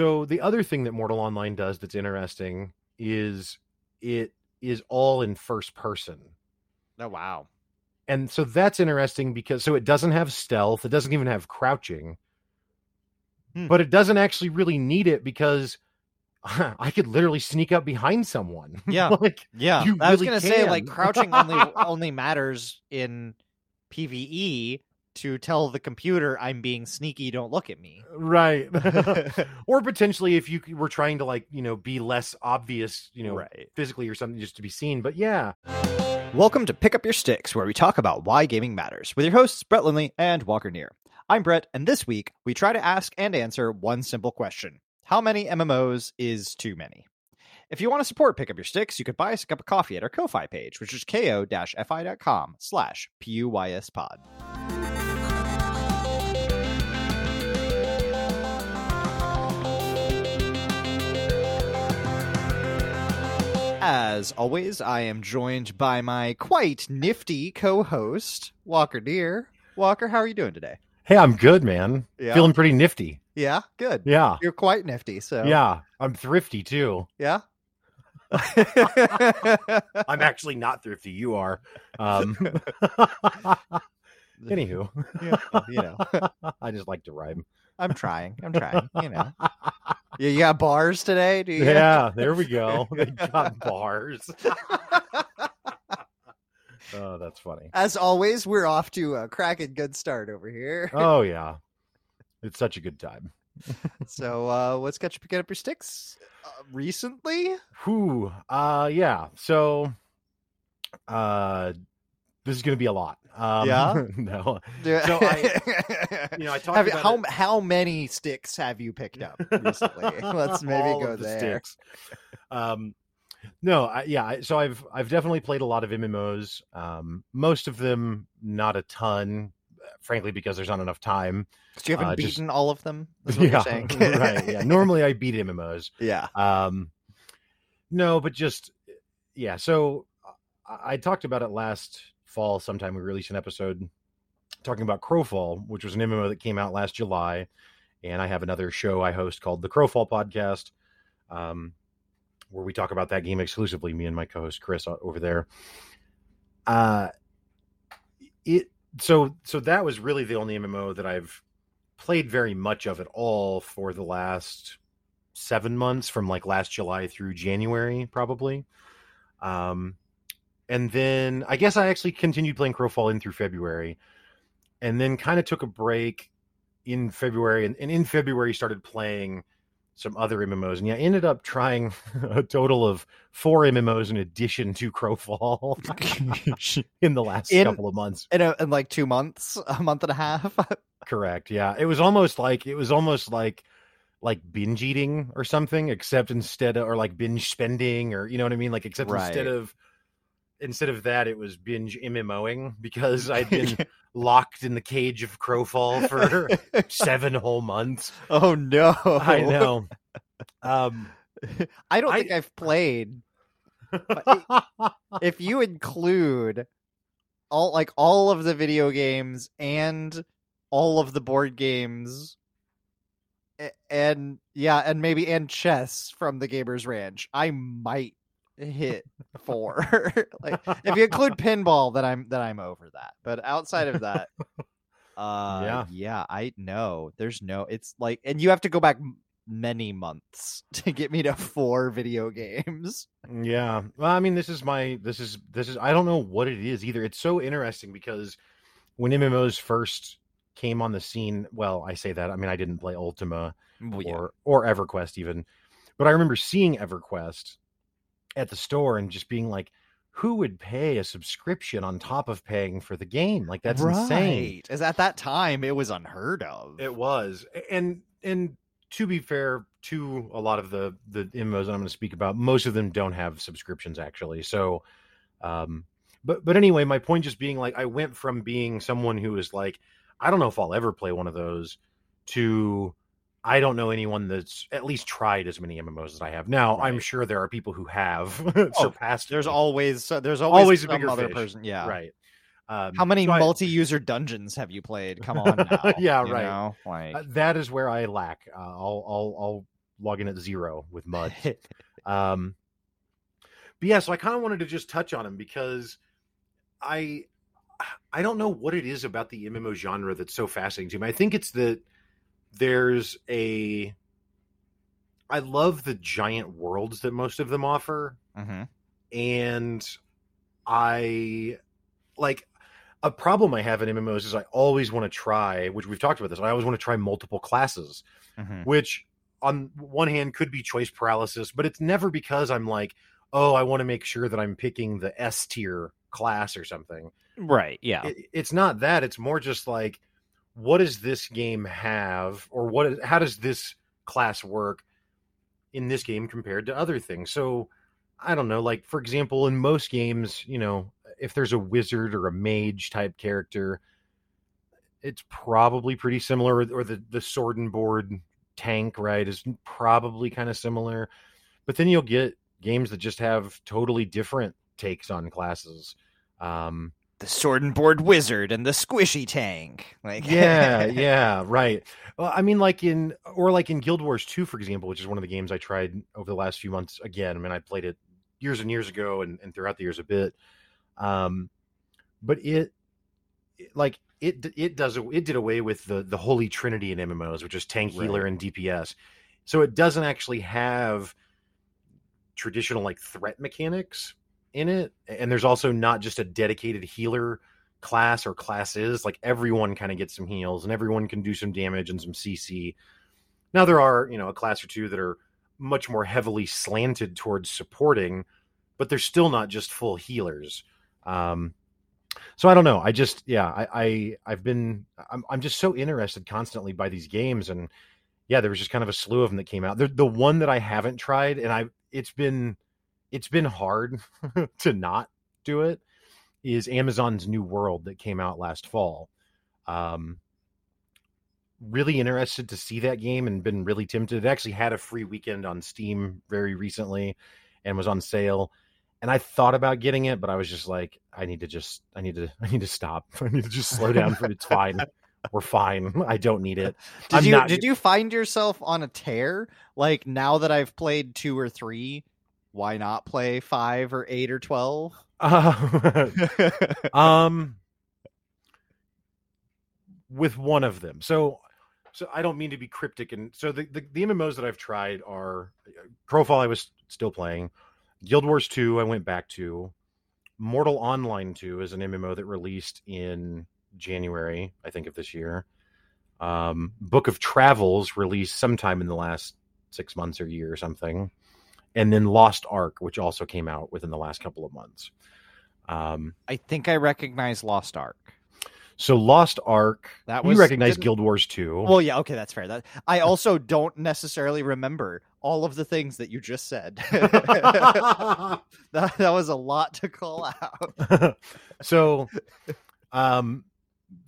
So the other thing that Mortal Online does that's interesting is it is all in first person. Oh wow. And so that's interesting because so it doesn't have stealth, it doesn't even have crouching. Hmm. But it doesn't actually really need it because I could literally sneak up behind someone. Yeah. like Yeah, I was really gonna say like crouching only only matters in PVE to tell the computer I'm being sneaky. Don't look at me. right. or potentially if you were trying to like, you know, be less obvious, you know, right. physically or something just to be seen. But yeah. Welcome to Pick Up Your Sticks, where we talk about why gaming matters with your hosts Brett Lindley and Walker Neer. I'm Brett, and this week we try to ask and answer one simple question: How many MMOs is too many? If you want to support Pick Up Your Sticks, you could buy us a cup of coffee at our Ko-Fi page, which is ko-fi.com slash puYSpod. As always, I am joined by my quite nifty co-host, Walker Deer. Walker, how are you doing today? Hey, I'm good, man. Yeah. Feeling pretty nifty. Yeah, good. Yeah. You're quite nifty, so Yeah. I'm thrifty too. yeah. I'm actually not thrifty. You are. Um, anywho, Yeah, you know, I just like to rhyme. I'm trying. I'm trying. You know, yeah, you got bars today, do you? Yeah, there we go. They got bars. oh, that's funny. As always, we're off to a cracking good start over here. Oh yeah, it's such a good time. So, uh, what's got you picking up your sticks uh, recently? Whew. Uh, yeah. So, uh, this is gonna be a lot. Um, Yeah? no. So I- You know, I talked you, about how it- how many sticks have you picked up recently? Let's maybe All go the there. sticks. Um, no, I, yeah. So I've I've definitely played a lot of MMOs. Um, most of them not a ton, frankly, because there's not enough time. So you haven't Uh, just- beaten all of them. Is what yeah, you're saying. right. Yeah. Normally I beat MMOs. yeah. Um, no, but just yeah. So I, I talked about it last fall. Sometime we released an episode talking about Crowfall, which was an MMO that came out last July, and I have another show I host called the Crowfall Podcast, um, where we talk about that game exclusively. Me and my co-host Chris over there. Uh, it so so that was really the only MMO that I've played very much of at all for the last seven months from like last July through January, probably. Um, and then I guess I actually continued playing Crowfall in through February, and then kind of took a break in February, and, and in February started playing some other MMOs, and yeah, ended up trying a total of four MMOs in addition to Crowfall in the last In- couple of months. In, a, in like two months, a month and a half. Correct. Yeah. It was almost like it was almost like like binge eating or something, except instead of or like binge spending or you know what I mean? Like except instead of instead of that it was binge MMOing because I'd been locked in the cage of Crowfall for seven whole months. oh no! I know. Um I don't I- think I've played. But if you include all like all of the video games and all of the board games and yeah and maybe and chess from the gamers ranch i might hit four like if you include pinball then i'm then i'm over that but outside of that uh Yeah. yeah i know there's no it's like and you have to go back many months to get me to four video games Yeah. Well, I mean, this is my this is this is I don't know what it is either. It's so interesting because when MMOs first came on the scene, well, I say that. I mean, I didn't play Ultima Well, yeah. or or EverQuest even. But I remember seeing EverQuest at the store and just being like, who would pay a subscription on top of paying for the game? Like that's insane. Right. As at that time, it was unheard of. It was, and and to be fair to a lot of the the MMOs that I'm going to speak about, most of them don't have subscriptions actually. So, um, but but anyway, my point just being like, I went from being someone who was like, I don't know if I'll ever play one of those, to I don't know anyone that's at least tried as many MMOs as I have. Now, I'm sure there are people who have surpassed. there's me. always there's always, Always a bigger other fish. person. Yeah. right. Um, How many so multi-user dungeons have you played? Come on now. Yeah, right. know? Like Uh, that is where I lack. Uh, I'll, I'll, I'll log in at zero with mud. um, but yeah, so I kind of wanted to just touch on him because I I don't know what it is about the MMO genre that's so fascinating to me. I think it's that there's a I love the giant worlds that most of them offer hmm and I like a problem I have in MMOs is I always want to try, which we've talked about this. I always want to try multiple classes, hmm which on one hand could be choice paralysis, but it's never because I'm like, oh, I want to make sure that I'm picking the S tier class or something. Right. Yeah. It, it's not that. It's more just like, what does this game have, or what? How does this class work in this game compared to other things? So, I don't know. Like for example, in most games, you know, if there's a wizard or a mage type character, it's probably pretty similar. Or the the sword and board tank, right, is probably kind of similar. But then you'll get games that just have totally different takes on classes. Um, the sword and board wizard and the squishy tank. Like yeah, yeah, right. Well, I mean, like in or like in Guild Wars 2, for example, which is one of the games I tried over the last few months. Again, I mean, I played it years and years ago, and, and throughout the years a bit. Um, but it, it- like it, it does it did away with the the holy trinity in MMOs, which is tank, healer, and DPS. So it doesn't actually have traditional like threat mechanics in it and there's also not just a dedicated healer class or classes like everyone kind of gets some heals and everyone can do some damage and some cc now there are you know a class or two that are much more heavily slanted towards supporting but they're still not just full healers. Um so i don't know i just yeah i, I i've been I'm, I'm just so interested constantly by these games and yeah there was just kind of a slew of them that came out. The, the one that i haven't tried and i it's been it's been hard to not do it is Amazon's New World that came out last fall. Um, really interested to see that game and been really tempted. It actually had a free weekend on Steam very recently and was on sale. And I thought about getting it, but I was just like, I need to just, I need to, I need to stop. I need to just slow down. For it's fine. We're fine. I don't need it. Did I'm you not- did you find yourself on a tear? Like now that I've played two or three, why not play five or eight or twelve? Uh, um with one of them so so i don't mean to be cryptic and so the the, the mmos that i've tried are Crowfall. i was still playing guild wars 2 i went back to mortal online 2 is an mmo that released in january i think of this year um book of travels released sometime in the last six months or year or something and then lost ark which also came out within the last couple of months um I think I recognize Lost Ark. so Lost Ark, That you was recognize didn't- Guild Wars 2. Well, yeah, okay, that's fair. That I also don't necessarily remember all of the things that you just said. that, that was a lot to call out. so um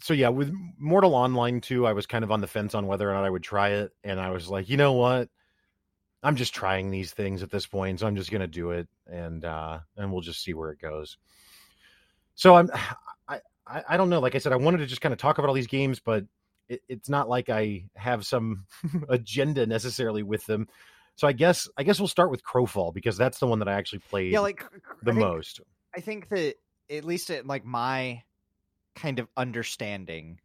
so yeah, with Mortal Online 2, I was kind of on the fence on whether or not I would try it and I was like, "You know what? I'm just trying these things at this point, so I'm just going to do it and uh and we'll just see where it goes." So I'm I I, I don't know, like I said I wanted to just kind of talk about all these games, but it, it's not like I have some agenda necessarily with them. So I guess I guess we'll start with Crowfall because that's the one that I actually played Yeah, like the I think- most. I think that at least in like my kind of understanding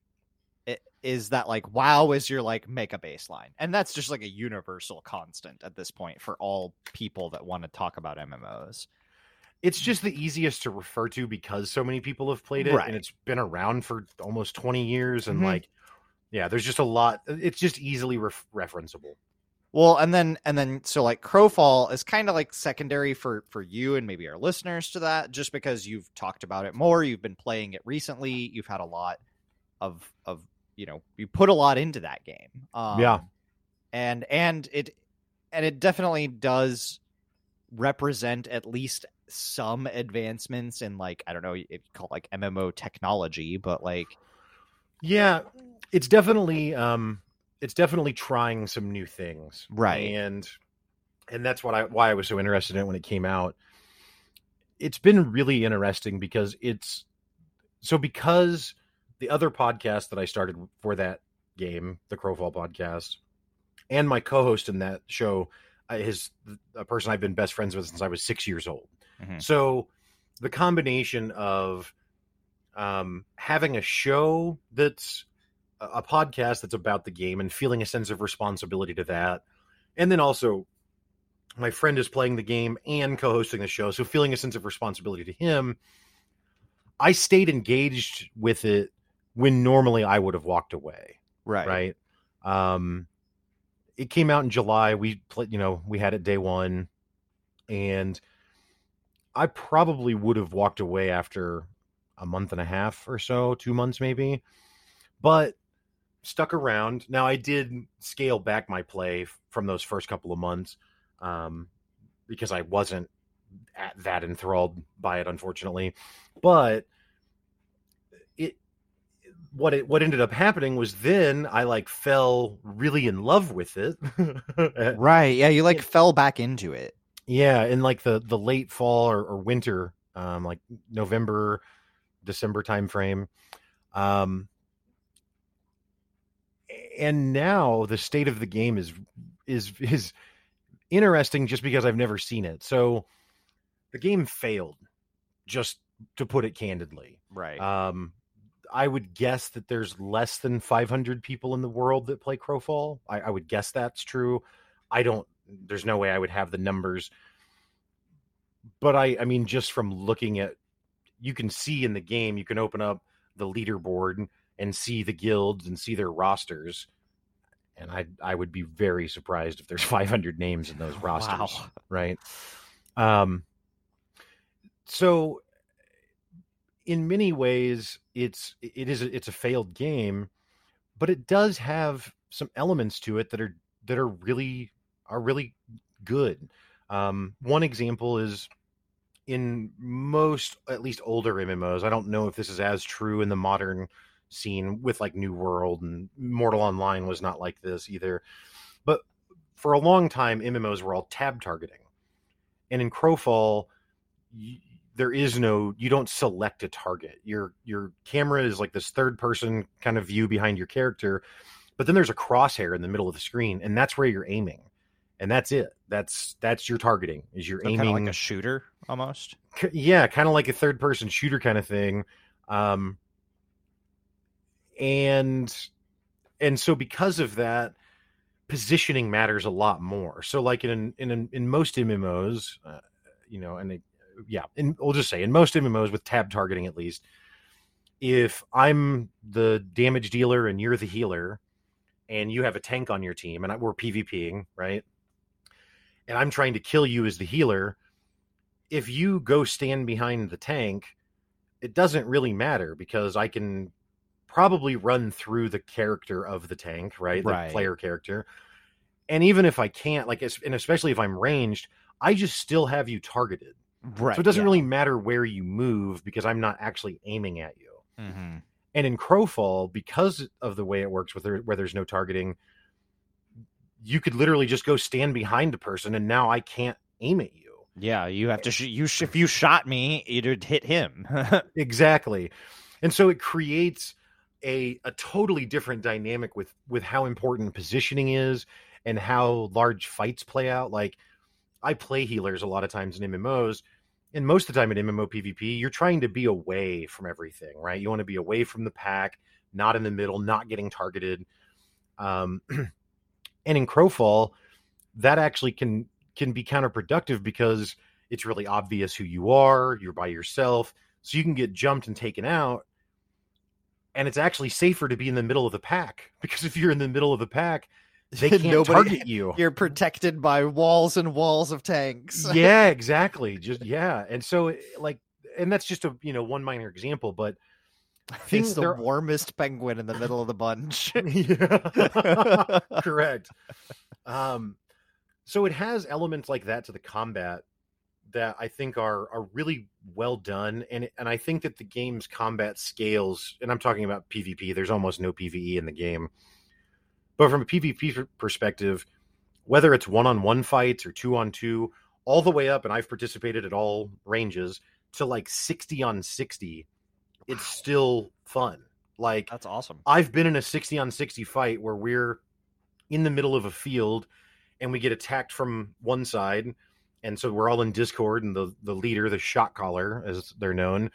is that like WoW is your like make a baseline, and that's just like a universal constant at this point for all people that want to talk about MMOs. It's just the easiest to refer to because so many people have played it Right. and it's been around for almost 20 years and Mhm. like yeah, there's just a lot it's just easily ref- referenceable. Well, and then and then so like Crowfall is kind of like secondary for for you and maybe our listeners to that, just because you've talked about it more, you've been playing it recently, you've had a lot of of you know you put a lot into that game. Um, Yeah. and and it and it definitely does represent at least some advancements in like I don't know if you call it like MMO technology, but like Yeah, it's definitely um it's definitely trying some new things. Right. And and that's what I why I was so interested in it when it came out. It's been really interesting because it's so because the other podcast that I started for that game, the Crowfall podcast, and my co-host in that show uh, is a person I've been best friends with since I was six years old. Mhm. So the combination of um, having a show that's a a podcast that's about the game and feeling a sense of responsibility to that, and then also my friend is playing the game and co-hosting the show, so feeling a sense of responsibility to him. I stayed engaged with it when normally I would have walked away Right. right? Um, it came out in July. We played, you know, we had it day one, and I probably would have walked away after a month and a half or so, two months maybe, but stuck around. Now I did scale back my play f- from those first couple of months um, because I wasn't at that enthralled by it, unfortunately. But what it what ended up happening was then I like fell really in love with it. Right. Yeah, you like Yeah. fell back into it. yeah, in like the the late fall or, or winter, um, like November, December time frame. Um, and now the state of the game is is is interesting just because I've never seen it. So the game failed, just to put it candidly. Right. Um, I would guess that there's less than 500 people in the world that play Crowfall. I, I would guess that's true. I don't. There's no way I would have the numbers. But I, I mean, just from looking at, you can see in the game, you can open up the leaderboard and see the guilds and see their rosters. And I, I would be very surprised if there's 500 names in those rosters Wow. right um so in many ways it's it is it's a failed game but it does have some elements to it that are that are really are really good. Um one example is in most at least older mmos i don't know if this is as true in the modern scene with like new world and mortal online was not like this either but for a long time mmos were all tab targeting. And in crowfall there is no you don't select a target. Your your camera is like this third person kind of view behind your character but then there's a crosshair in the middle of the screen and that's where you're aiming and that's it. That's that's your targeting is you're kind aiming of like a shooter almost. Yeah kind of like a third person shooter kind of thing um and and so because of that positioning matters a lot more. So like in in in most mmos uh, you know and they, yeah and we'll just say in most mmos with tab targeting at least if i'm the damage dealer and you're the healer and you have a tank on your team and I, we're pvping right and i'm trying to kill you as the healer if you go stand behind the tank, it doesn't really matter because I can probably run through the character of the tank, right? The Right. player character. And even if I can't, like, and especially if I'm ranged, I just still have you targeted. Right. so it doesn't really matter where you move because I'm not actually aiming at you. hmm And in Crowfall, because of the way it works with where there's no targeting, you could literally just go stand behind a person and now I can't aim at you. Yeah, you have to. Sh- you sh- if you shot me, you'd hit him. exactly and so it creates a a totally different dynamic with with how important positioning is and how large fights play out like i play healers a lot of times in mmos and most of the time in mmo pvp you're trying to be away from everything right? You want to be away from the pack not in the middle not getting targeted um and in crowfall that actually can can be counterproductive because it's really obvious who you are you're by yourself so you can get jumped and taken out and it's actually safer to be in the middle of the pack because if you're in the middle of the pack they can't Nobody- target you. You're protected by walls and walls of tanks. yeah exactly. Just yeah. And so like and that's just a you know one minor example but He's the warmest penguin in the middle of the bunch. yeah. Correct. Um so it has elements like that to the combat that i think are are really well done and and i think that the game's combat scales and i'm talking about pvp there's almost no pve in the game but from a pvp perspective whether it's one-on-one fights or two-on-two all the way up and i've participated at all ranges to like 60 on 60 it's still fun. Like That's awesome. I've been in a 60 on 60 fight where we're in the middle of a field and we get attacked from one side and so we're all in discord and the the leader the shot caller as they're known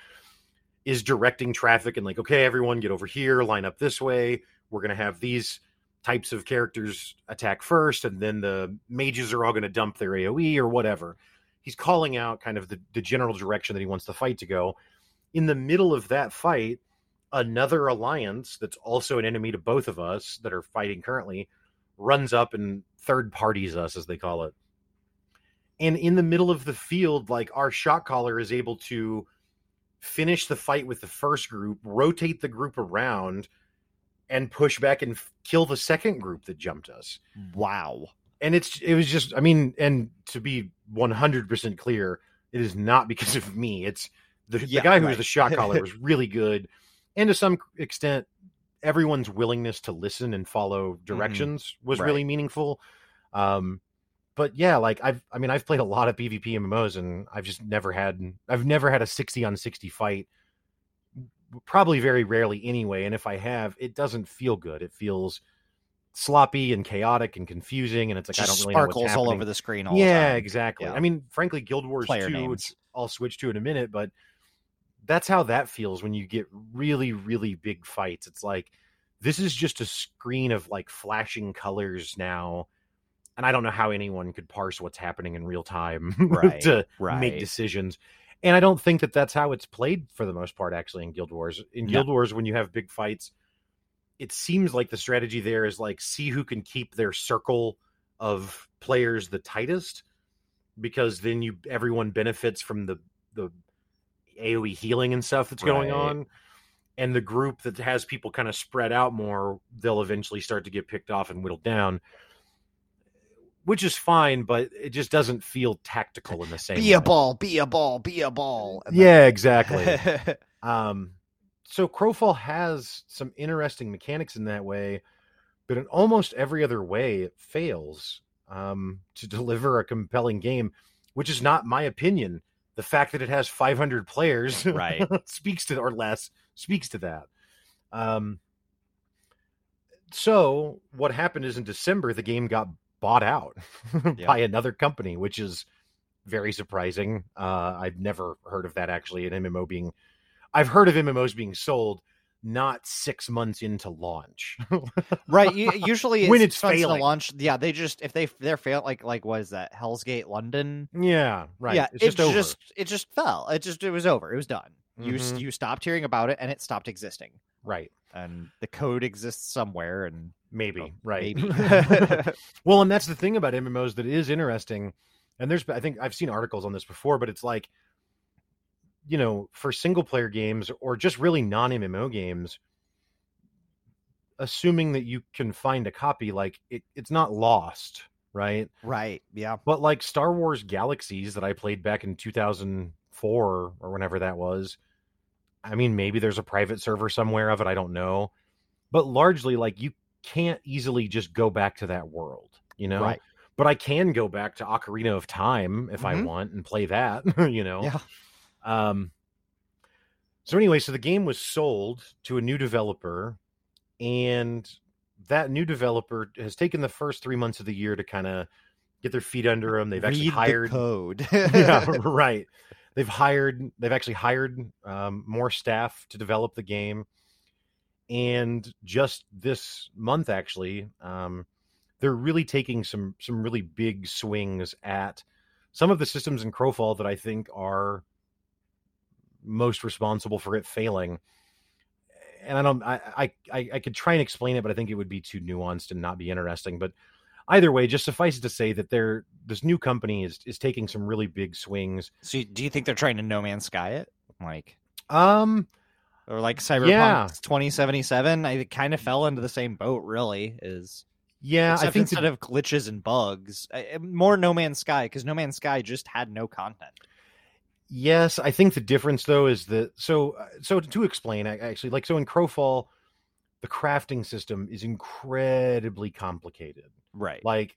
is directing traffic and like okay everyone get over here line up this way. We're going to have these types of characters attack first and then the mages are all going to dump their aoe or whatever. He's calling out kind of the, the general direction that he wants the fight to go. In the middle of that fight another alliance that's also an enemy to both of us that are fighting currently runs up and third parties us as they call it. And in the middle of the field like our shot caller is able to finish the fight with the first group rotate the group around and push back and f- kill the second group that jumped us Wow. and it's it was just i mean and to be 100% clear it is not because of me it's the, Yeah, the guy who was right. the shot caller was really good and to some extent everyone's willingness to listen and follow directions was Mm-hmm. Right. really meaningful um but yeah like i've i mean i've played a lot of pvp mmos and i've just never had i've never had a 60 on 60 fight probably very rarely anyway and if i have it doesn't feel good it feels sloppy and chaotic and confusing and it's like Just i don't really know what's happening all over the screen all yeah the time. exactly Yeah. i mean frankly guild wars Player 2 names. which i'll switch to in a minute but that's how that feels when you get really really big fights it's like this is just a screen of like flashing colors now and i don't know how anyone could parse what's happening in real time Right, to right. make decisions and i don't think that that's how it's played for the most part actually in guild wars. In No. guild wars when you have big fights it seems like the strategy there is like see who can keep their circle of players the tightest because then you everyone benefits from the the AoE healing and stuff that's going on. And the group that has people kind of spread out more they'll eventually start to get picked off and whittled down which is fine but it just doesn't feel tactical in the same Be a way. ball, be a ball, be a ball. and yeah then- exactly um, so Crowfall has some interesting mechanics in that way, but in almost every other way, it fails um, to deliver a compelling game, which is not my opinion. The fact that it has 500 players, Right. speaks to or less speaks to that. Um, so what happened is in December the game got bought out by another company, which is very surprising. Uh, I've never heard of that actually. An MMO being, I've heard of MMOs being sold not six months into launch. right. You, usually, When it's it's months to launch. Yeah, they just if they they're fail like like what is that Hell's Gate London? yeah, right. Yeah, it's just over. just it just fell. It just it was over. It was done. You s Mhm. you stopped hearing about it, and it stopped existing. right. And the code exists somewhere, and Maybe Oh, right. maybe. well, and that's the thing about MMOs that is interesting. And there's, I think I've seen articles on this before, but it's like, you know, for single player games or just really non MMO games, assuming that you can find a copy, like it, it's not lost, right? right. Yeah. But like Star Wars Galaxies that I played back in 2004 or whenever that was, I mean, maybe there's a private server somewhere of it. I don't know. But largely, like, you can't easily just go back to that world, you know? Right. But I can go back to Ocarina of Time if I Mhm. want and play that, you know? Yeah. Um, so anyway, so the game was sold to a new developer, and that new developer has taken the first three months of the year to kind of get their feet under them. They've actually Read the hired, code. yeah, right. They've hired, they've actually hired um, more staff to develop the game, and just this month, actually, um, they're really taking some some really big swings at some of the systems in Crowfall that I think are most responsible for it failing. And I don't, I, I, I, could try and explain it, but I think it would be too nuanced and not be interesting. But either way, just suffice it to say that they're this new company is is taking some really big swings. so, do you think they're trying to No Man's Sky it, like, Um, or like Cyberpunk Yeah. 2077? I kind of fell into the same boat. Really, is yeah, I think instead that, of glitches and bugs, more No Man's Sky because No Man's Sky just had no content. yes, I think the difference though is that so uh, so to explain actually like so in Crowfall, the crafting system is incredibly complicated. Right. like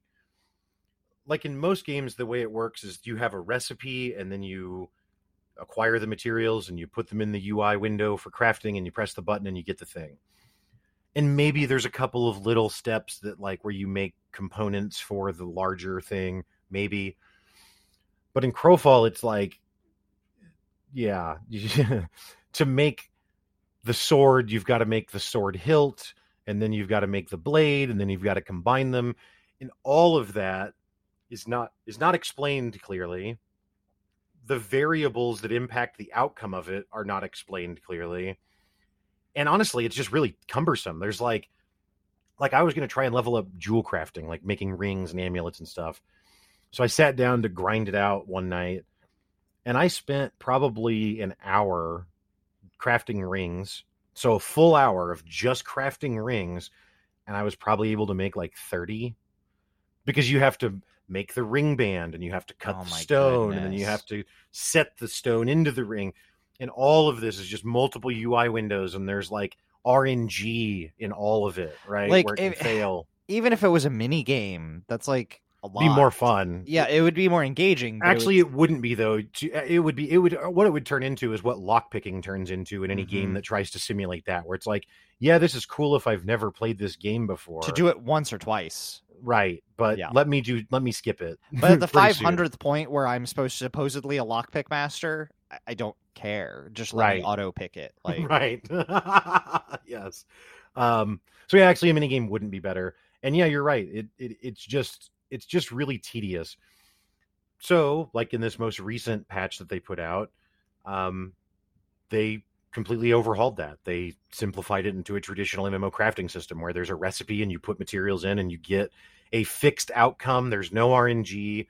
like in most games the way it works is you have a recipe and then you acquire the materials and you put them in the UI window for crafting and you press the button and you get the thing. and maybe there's a couple of little steps that like where you make components for the larger thing, maybe. But in Crowfall, it's like, yeah, to make the sword, you've got to make the sword hilt, and then you've got to make the blade, and then you've got to combine them, and all of that is not is not explained clearly. The variables that impact the outcome of it are not explained clearly. And honestly it's just really cumbersome. There's like like i was going to try and level up jewel crafting like making rings and amulets and stuff. So i sat down to grind it out one night and i spent probably an hour crafting rings. So a full hour of just crafting rings and i was probably able to make like 30 because you have to make the ring band and you have to cut Oh the stone and then you have to set the stone into the ring and all of this is just multiple UI windows, and there's like RNG in all of it, right? Like, Where it can if- fail. Even if it was a mini game, that's like a lot. Be more fun. Yeah, it would be more engaging. but it would- Actually, it wouldn't be though. Uh, It would be. It would. What it would turn into is what lockpicking turns into in any game Mhm. that tries to simulate that. Where it's like, yeah, this is cool if I've never played this game before. to do it once or twice. Right, but Yeah. let me do. Let me skip it. But at the 500th soon. point where I'm supposed to supposedly a lockpick master, I, don't care. Just let Right. me auto pick it. Like right. yes. Um, so yeah, actually, a minigame wouldn't be better. And yeah, you're right. It, it it's just it's just really tedious. So, like in this most recent patch that they put out, um, they completely overhauled that. They simplified it into a traditional MMO crafting system where there's a recipe and you put materials in and you get a fixed outcome. There's no RNG,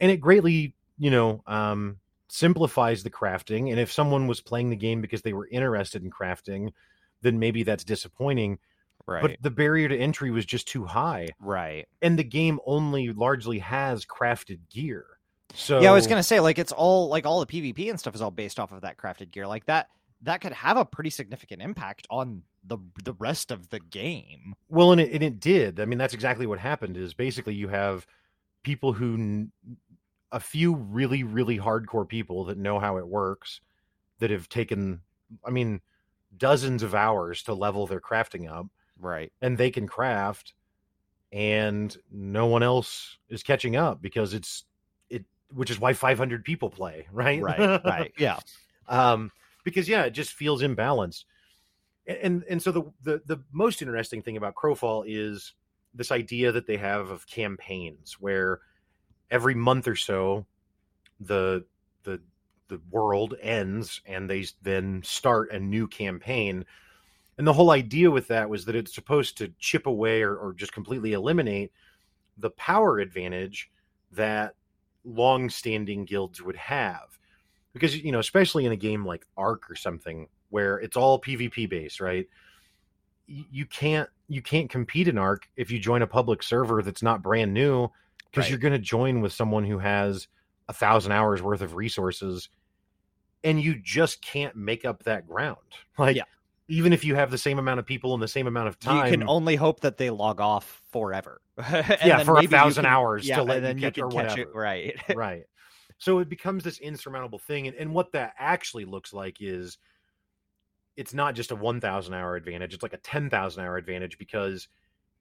and it greatly, you know, um, simplifies the crafting. And if someone was playing the game because they were interested in crafting, then maybe that's disappointing. right, But the barrier to entry was just too high, right. and the game only largely has crafted gear. So Yeah, I was gonna say like it's all like all the PvP and stuff is all based off of that crafted gear. Like that that could have a pretty significant impact on the the rest of the game. Well, and it, and it did. I mean, that's exactly what happened. Is basically you have people who, a few really, really hardcore people that know how it works, that have taken, I mean, dozens of hours to level their crafting up, Right. and they can craft, and no one else is catching up because it's it, which is why 500 people play, right? Right. right. Yeah. um, because yeah, it just feels imbalanced. And and so the, the the most interesting thing about Crowfall is this idea that they have of campaigns where every month or so the the the world ends and they then start a new campaign. And the whole idea with that was that it's supposed to chip away or, or just completely eliminate the power advantage that long-standing guilds would have because you know especially in a game like ARK or something where it's all pvp based right you can't you can't compete in ARK if you join a public server that's not brand new because Right. you're going to join with someone who has a thousand hours worth of resources and you just can't make up that ground like Yeah. even if you have the same amount of people and the same amount of time You can only hope that they log off forever. And Yeah, then for a thousand can- hours to Yeah, let and you then catch you can catch it right. right. So it becomes this insurmountable thing. And, and what that actually looks like is it's not just a 1,000 hour advantage, it's like a 10,000 hour advantage because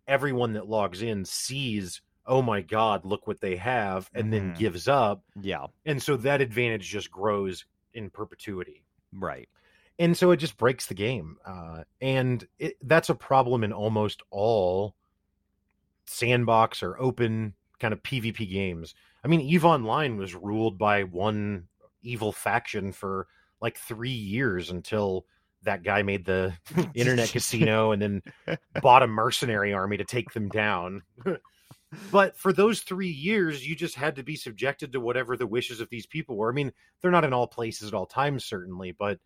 everyone that logs in sees, oh my God, look what they have, and then Mhm. gives up. yeah. And so that advantage just grows in perpetuity. Right. And so it just breaks the game. Uh, and it, that's a problem in almost all sandbox or open kind of PvP games. I mean, EVE Online was ruled by one evil faction for like three years until that guy made the internet casino and then bought a mercenary army to take them down. but for those three years, you just had to be subjected to whatever the wishes of these people were. I mean, they're not in all places at all times, certainly, but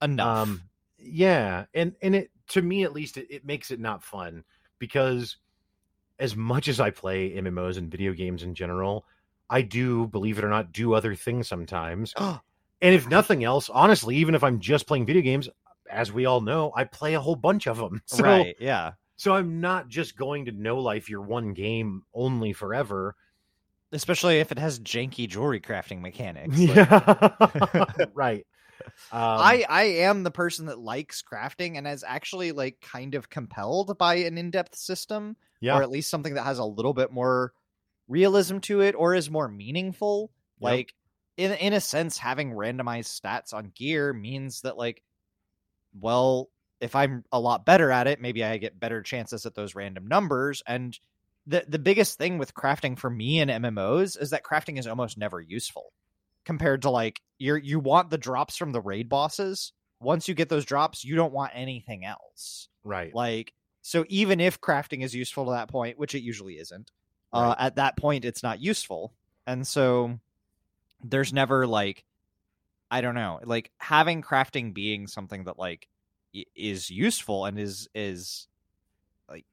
Enough. um yeah and and it to me at least it, it makes it not fun because as much as i play mmos and video games in general i do believe it or not do other things sometimes and if nothing else honestly even if i'm just playing video games as we all know i play a whole bunch of them so right. Yeah. so i'm not just going to no life your one game only forever Especially if it has janky jewelry crafting mechanics. Like, yeah right Um, I I am the person that likes crafting and is actually like kind of compelled by an in-depth system yeah, or at least something that has a little bit more realism to it or is more meaningful. Yep. Like in in a sense having randomized stats on gear means that like well, if I'm a lot better at it, maybe I get better chances at those random numbers and the the biggest thing with crafting for me in MMOs is that crafting is almost never useful compared to like you're you want the drops from the raid bosses. Once you get those drops, you don't want anything else. right. Like so even if crafting is useful to that point, which it usually isn't, uh, at that point it's not useful. And so there's never like I don't know, like having crafting being something that like i- is useful and is is like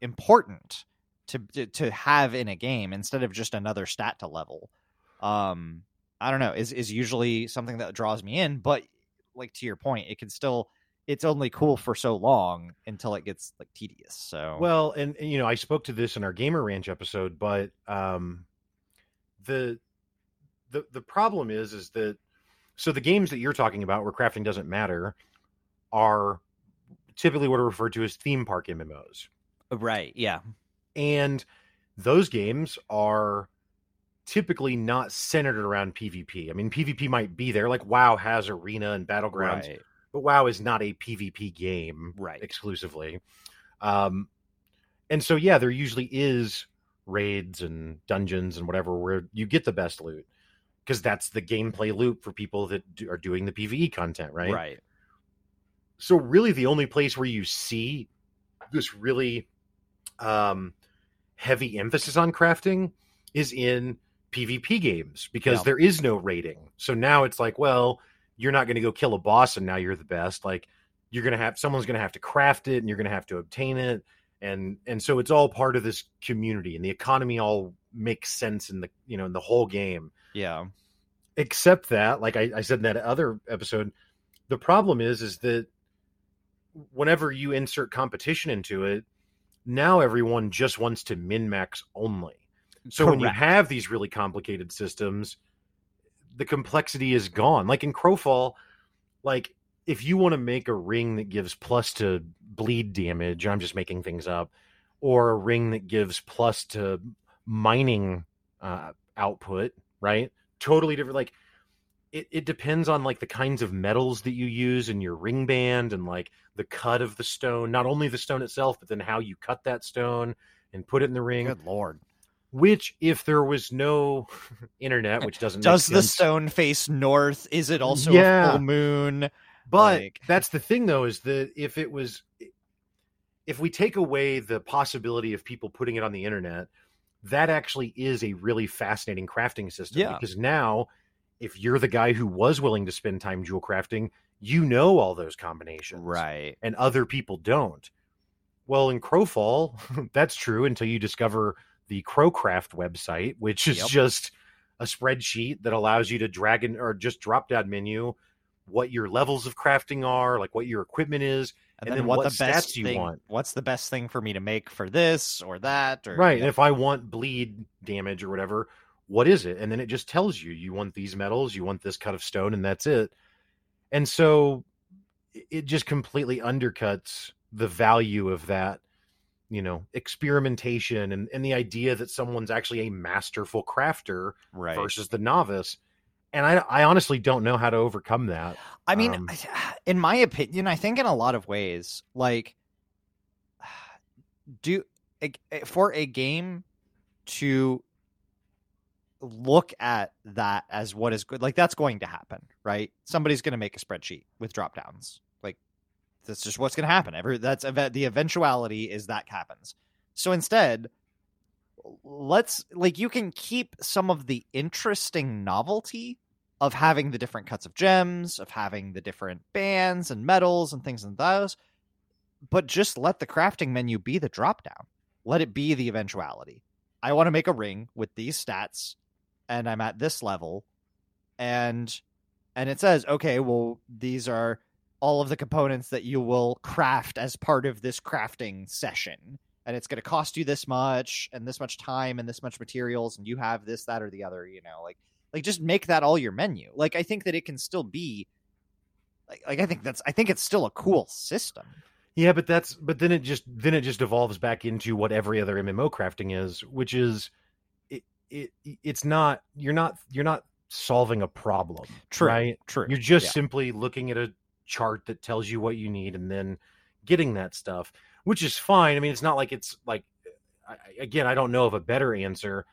important to to, to have in a game instead of just another stat to level. Um I don't know, is is usually something that draws me in, but like to your point, it can still it's only cool for so long until it gets like tedious. So Well, and, you know, I spoke to this in our Gamer Ranch episode, but um, the the the problem is is that so the games that you're talking about where crafting doesn't matter are typically what are referred to as theme park MMOs, right, yeah, and those games are typically not centered around PvP. I mean, PvP might be there, like WoW has arena and battlegrounds, right, but WoW is not a PvP game right, exclusively. Um, and so yeah, there usually is raids and dungeons and whatever where you get the best loot because that's the gameplay loop for people that do, are doing the PVE content, right? right, So really, the only place where you see this really um, heavy emphasis on crafting is in PvP games because Yeah. there is no rating. So now it's like, well, you're not going to go kill a boss and now you're the best. Like you're going to have someone's going to have to craft it and you're going to have to obtain it. And and so it's all part of this community and the economy all makes sense in the you know in the whole game. Yeah, except that like I, I said in that other episode the problem is is that whenever you insert competition into it now everyone just wants to min max only. So when you have these really complicated systems the complexity is gone. Like in crowfall like if you want to make a ring that gives plus to bleed damage i'm just making things up or a ring that gives plus to mining uh, output right? Totally different like it, it depends on like the kinds of metals that you use in your ring band and like the cut of the stone not only the stone itself but then how you cut that stone and put it in the ring. Good lord. Which if there was no internet which doesn't Does the stone face north? Is it also Yeah. a full moon? but like- that's the thing though is that if it was if we take away the possibility of people putting it on the internet that actually is a really fascinating crafting system Yeah. because now if you're the guy who was willing to spend time jewel crafting you know all those combinations Right. and other people don't well in crowfall that's true until you discover the crowcraft website which is Yep. just a spreadsheet that allows you to drag in or just drop down menu what your levels of crafting are like what your equipment is And, And then, then what, what the best stats you want. What's the best thing for me to make for this or that? Or right and if i want bleed damage or whatever what is it and then it just tells you you want these metals you want this cut of stone and that's it and so it just completely undercuts the value of that you know experimentation and, and the idea that someone's actually a masterful crafter right. versus the novice and I, I honestly don't know how to overcome that I mean, Um, in my opinion, I think in a lot of ways, like, do eh, for a game to look at that as what is good, like that's going to happen, right? Somebody's going to make a spreadsheet with drop downs, that's just what's going to happen. Every that's the eventuality is that happens. So instead, let's like you can keep some of the interesting novelty of having the different cuts of gems, of having the different bands and metals and things and those, but just let the crafting menu be the drop down. Let it be the eventuality. I want to make a ring with these stats and I'm at this level and and it says, okay, well these are all of the components that you will craft as part of this crafting session and it's going to cost you this much and this much time and this much materials and you have this that or the other, you know, like like just make that all your menu like i think that it can still be like, like I think that's I think it's still a cool system. Yeah, but that's but then it just then it just evolves back into what every other MMO crafting is, which is it, it it's not you're not you're not solving a problem. True, Right? True. You're just Yeah. simply looking at a chart that tells you what you need and then getting that stuff, which is fine. I mean, it's not like it's like I, again, I don't know of a better answer,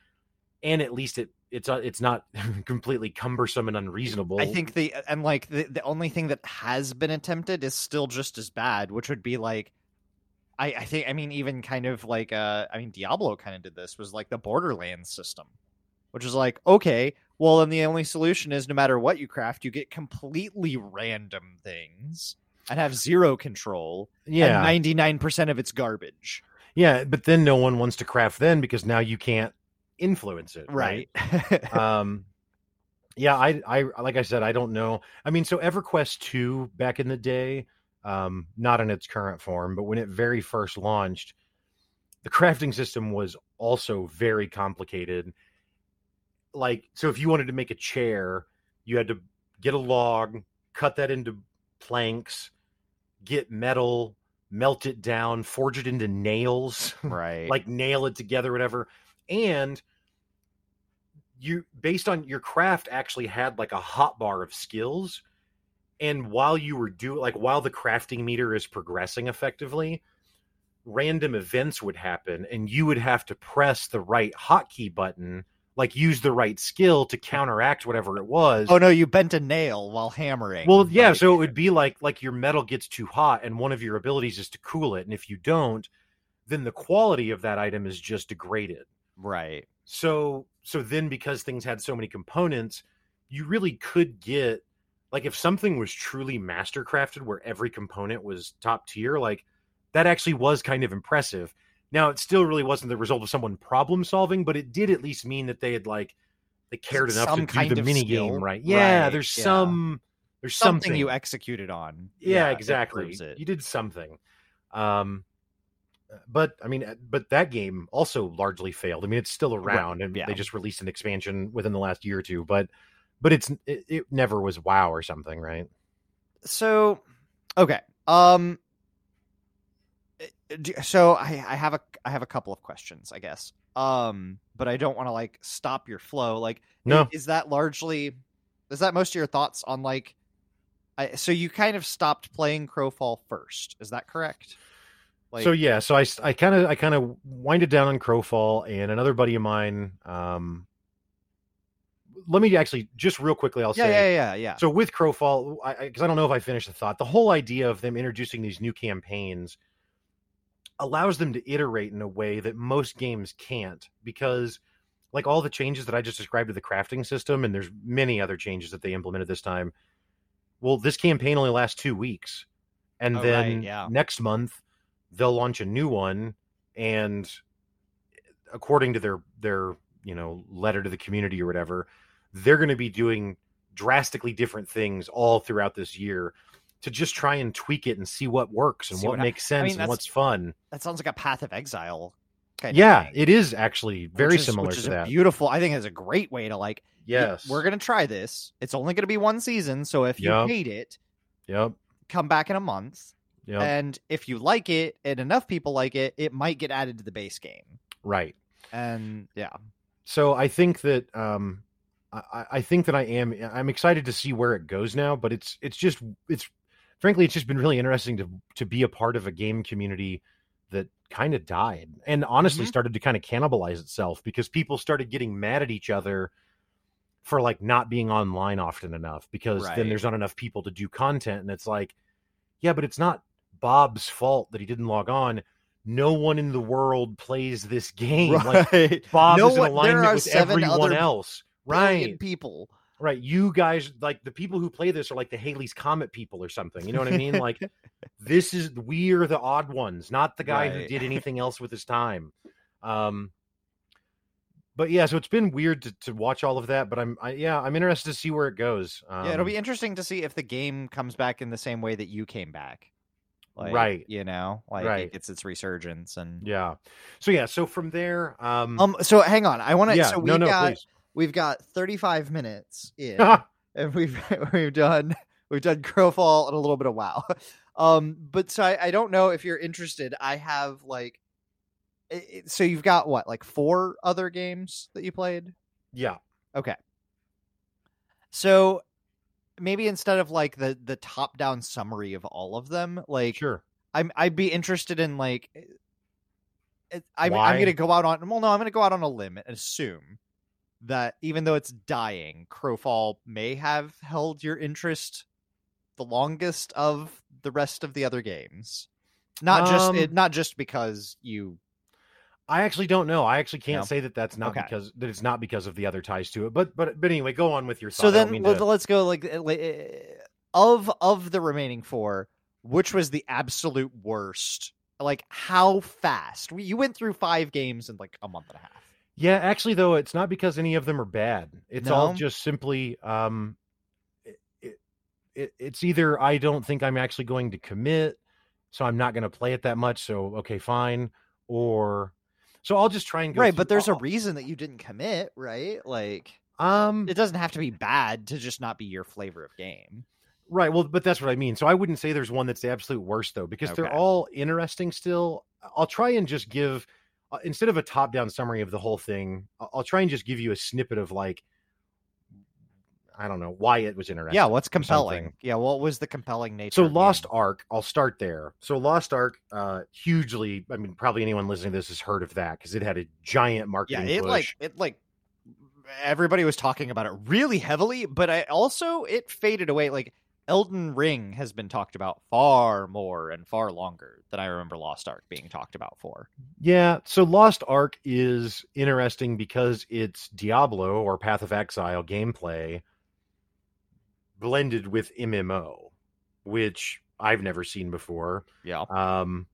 and at least it it's uh, it's not completely cumbersome and unreasonable. I think the and like the, the only thing that has been attempted is still just as bad, which would be like I, I think I mean even kind of like uh I mean Diablo kind of did this was like the Borderlands system. Which is like, okay, well then the only solution is no matter what you craft, you get completely random things and have zero control. yeah, And ninety nine percent of it's garbage. yeah, but then no one wants to craft then because now you can't influence it, Right. um yeah i i like i said i don't know i mean so everquest 2 back in the day um not in its current form but when it very first launched the crafting system was also very complicated like so if you wanted to make a chair you had to get a log cut that into planks get metal melt it down forge it into nails right. like nail it together whatever and you based on your craft actually had like a hot bar of skills and while you were doing like while the crafting meter is progressing effectively random events would happen and you would have to press the right hotkey button like use the right skill to counteract whatever it was Oh no, you bent a nail while hammering. well, yeah, Like- so it would be like like your metal gets too hot and one of your abilities is to cool it and if you don't then the quality of that item is just degraded. right. So so then because things had so many components, you really could get like if something was truly master crafted where every component was top tier, like that actually was kind of impressive. Now it still really wasn't the result of someone problem solving, but it did at least mean that they had like they cared enough Some to do the mini skill. game right. Yeah, Right, there's yeah. some there's something, something, you executed on. yeah, that exactly. You did something. Um but I mean but that game also largely failed. I mean it's still Right, around and yeah. they just released an expansion within the last year or two, but but it's it, it never was wow or something, right? So, okay. Um. Do- So I, I have a I have a couple of questions, I guess. Um, but I don't want to like stop your flow. Like, No. is that largely is that most of your thoughts on like? I, so you kind of stopped playing Crowfall first. Is that correct? Like, so yeah, so I I kind of I kind of winded down on Crowfall and another buddy of mine um let me actually just real quickly I'll yeah, say yeah, yeah, yeah. So with Crowfall, because I, 'cause I don't know if I finished the thought, the whole idea of them introducing these new campaigns allows them to iterate in a way that most games can't, because like all the changes that I just described to the crafting system, and there's many other changes that they implemented this time. Well, this campaign only lasts two weeks, and Oh, then right, yeah. next month they'll launch a new one, and according to their their you know letter to the community or whatever, they're going to be doing drastically different things all throughout this year to just try and tweak it and see what works and what what I- makes sense mean, and what's fun. that sounds like a Path of Exile. Kind Yeah, of it is actually very is- similar which is to that. Beautiful. I think it's a great way to like. yes, we're gonna try this. It's only gonna be one season, so if you Yep. hate it, Yep. come back in a month. Yep. And if you like it and enough people like it, it might get added to the base game. right. And yeah, So I think that um, I, I think that I am I'm excited to see where it goes now. But it's it's just it's frankly it's just been really interesting to to be a part of a game community that kind of died and honestly Mhm. started to kind of cannibalize itself because people started getting mad at each other for like not being online often enough because Right. then there's not enough people to do content and it's like yeah but it's not bob's fault that he didn't log on no one in the world plays this game like bob No is in one- alignment with everyone other else right people. Right you guys like the people who play this are like the halley's comet people or something you know what i mean like this is we're the odd ones not the guy who did anything else with his time um but yeah so it's been weird to, to watch all of that but i'm I, yeah i'm interested to see where it goes um, yeah, it'll be interesting to see if the game comes back in the same way that you came back. Like, Right. You know, like Right. it gets its resurgence and yeah so yeah so from there um, um. So hang on, I want to. yeah so no we've no got please we've got thirty five minutes in, and we've we've done We've done Crowfall and a little bit of WoW. Um, but so I, I don't know if you're interested. I have like, it, it- so you've got what, like four other games that you played? Yeah. Okay. So maybe instead of like the the top down summary of all of them, like Sure. I'm I'd be interested in like I'm I'm gonna go out on well no I'm gonna go out on a limb and assume that even though it's dying, Crowfall may have held your interest the longest of the rest of the other games. Not just Um, it, not just because you I actually don't know. I actually can't No? say that that's not Okay. because that it's not because of the other ties to it. But but but anyway, go on with your thought. so then let, to- let's go like like, uh, of of the remaining four, which was the absolute worst? Like how fast? You went through five games in like a month and a half. Yeah, actually, though, it's not because any of them are bad. It's all just simply, um, it, it, it, it's either I don't think I'm actually going to commit, so I'm not going to play it that much. So okay, fine. Or so I'll just try and go right but there's a reason that you didn't commit right like um it doesn't have to be bad to just not be your flavor of game right. Well, but that's what I mean. So I wouldn't say there's one that's the absolute worst though, because they're all interesting still. I'll try and just give uh, instead of a top-down summary of the whole thing. I'll, I'll try and just give you a snippet of like. I don't know why it was interesting. yeah what's compelling something. yeah what was the compelling nature So Lost? Ark, I'll start there. So Lost Ark, uh, hugely. I mean, probably anyone listening to this has heard of that because it had a giant market. yeah it push. like it like everybody was talking about it really heavily but i also it faded away like elden ring has been talked about far more and far longer than i remember lost ark being talked about for yeah. So Lost Ark is interesting because it's Diablo or Path of Exile gameplay blended with MMO, which I've never seen before. yeah Um,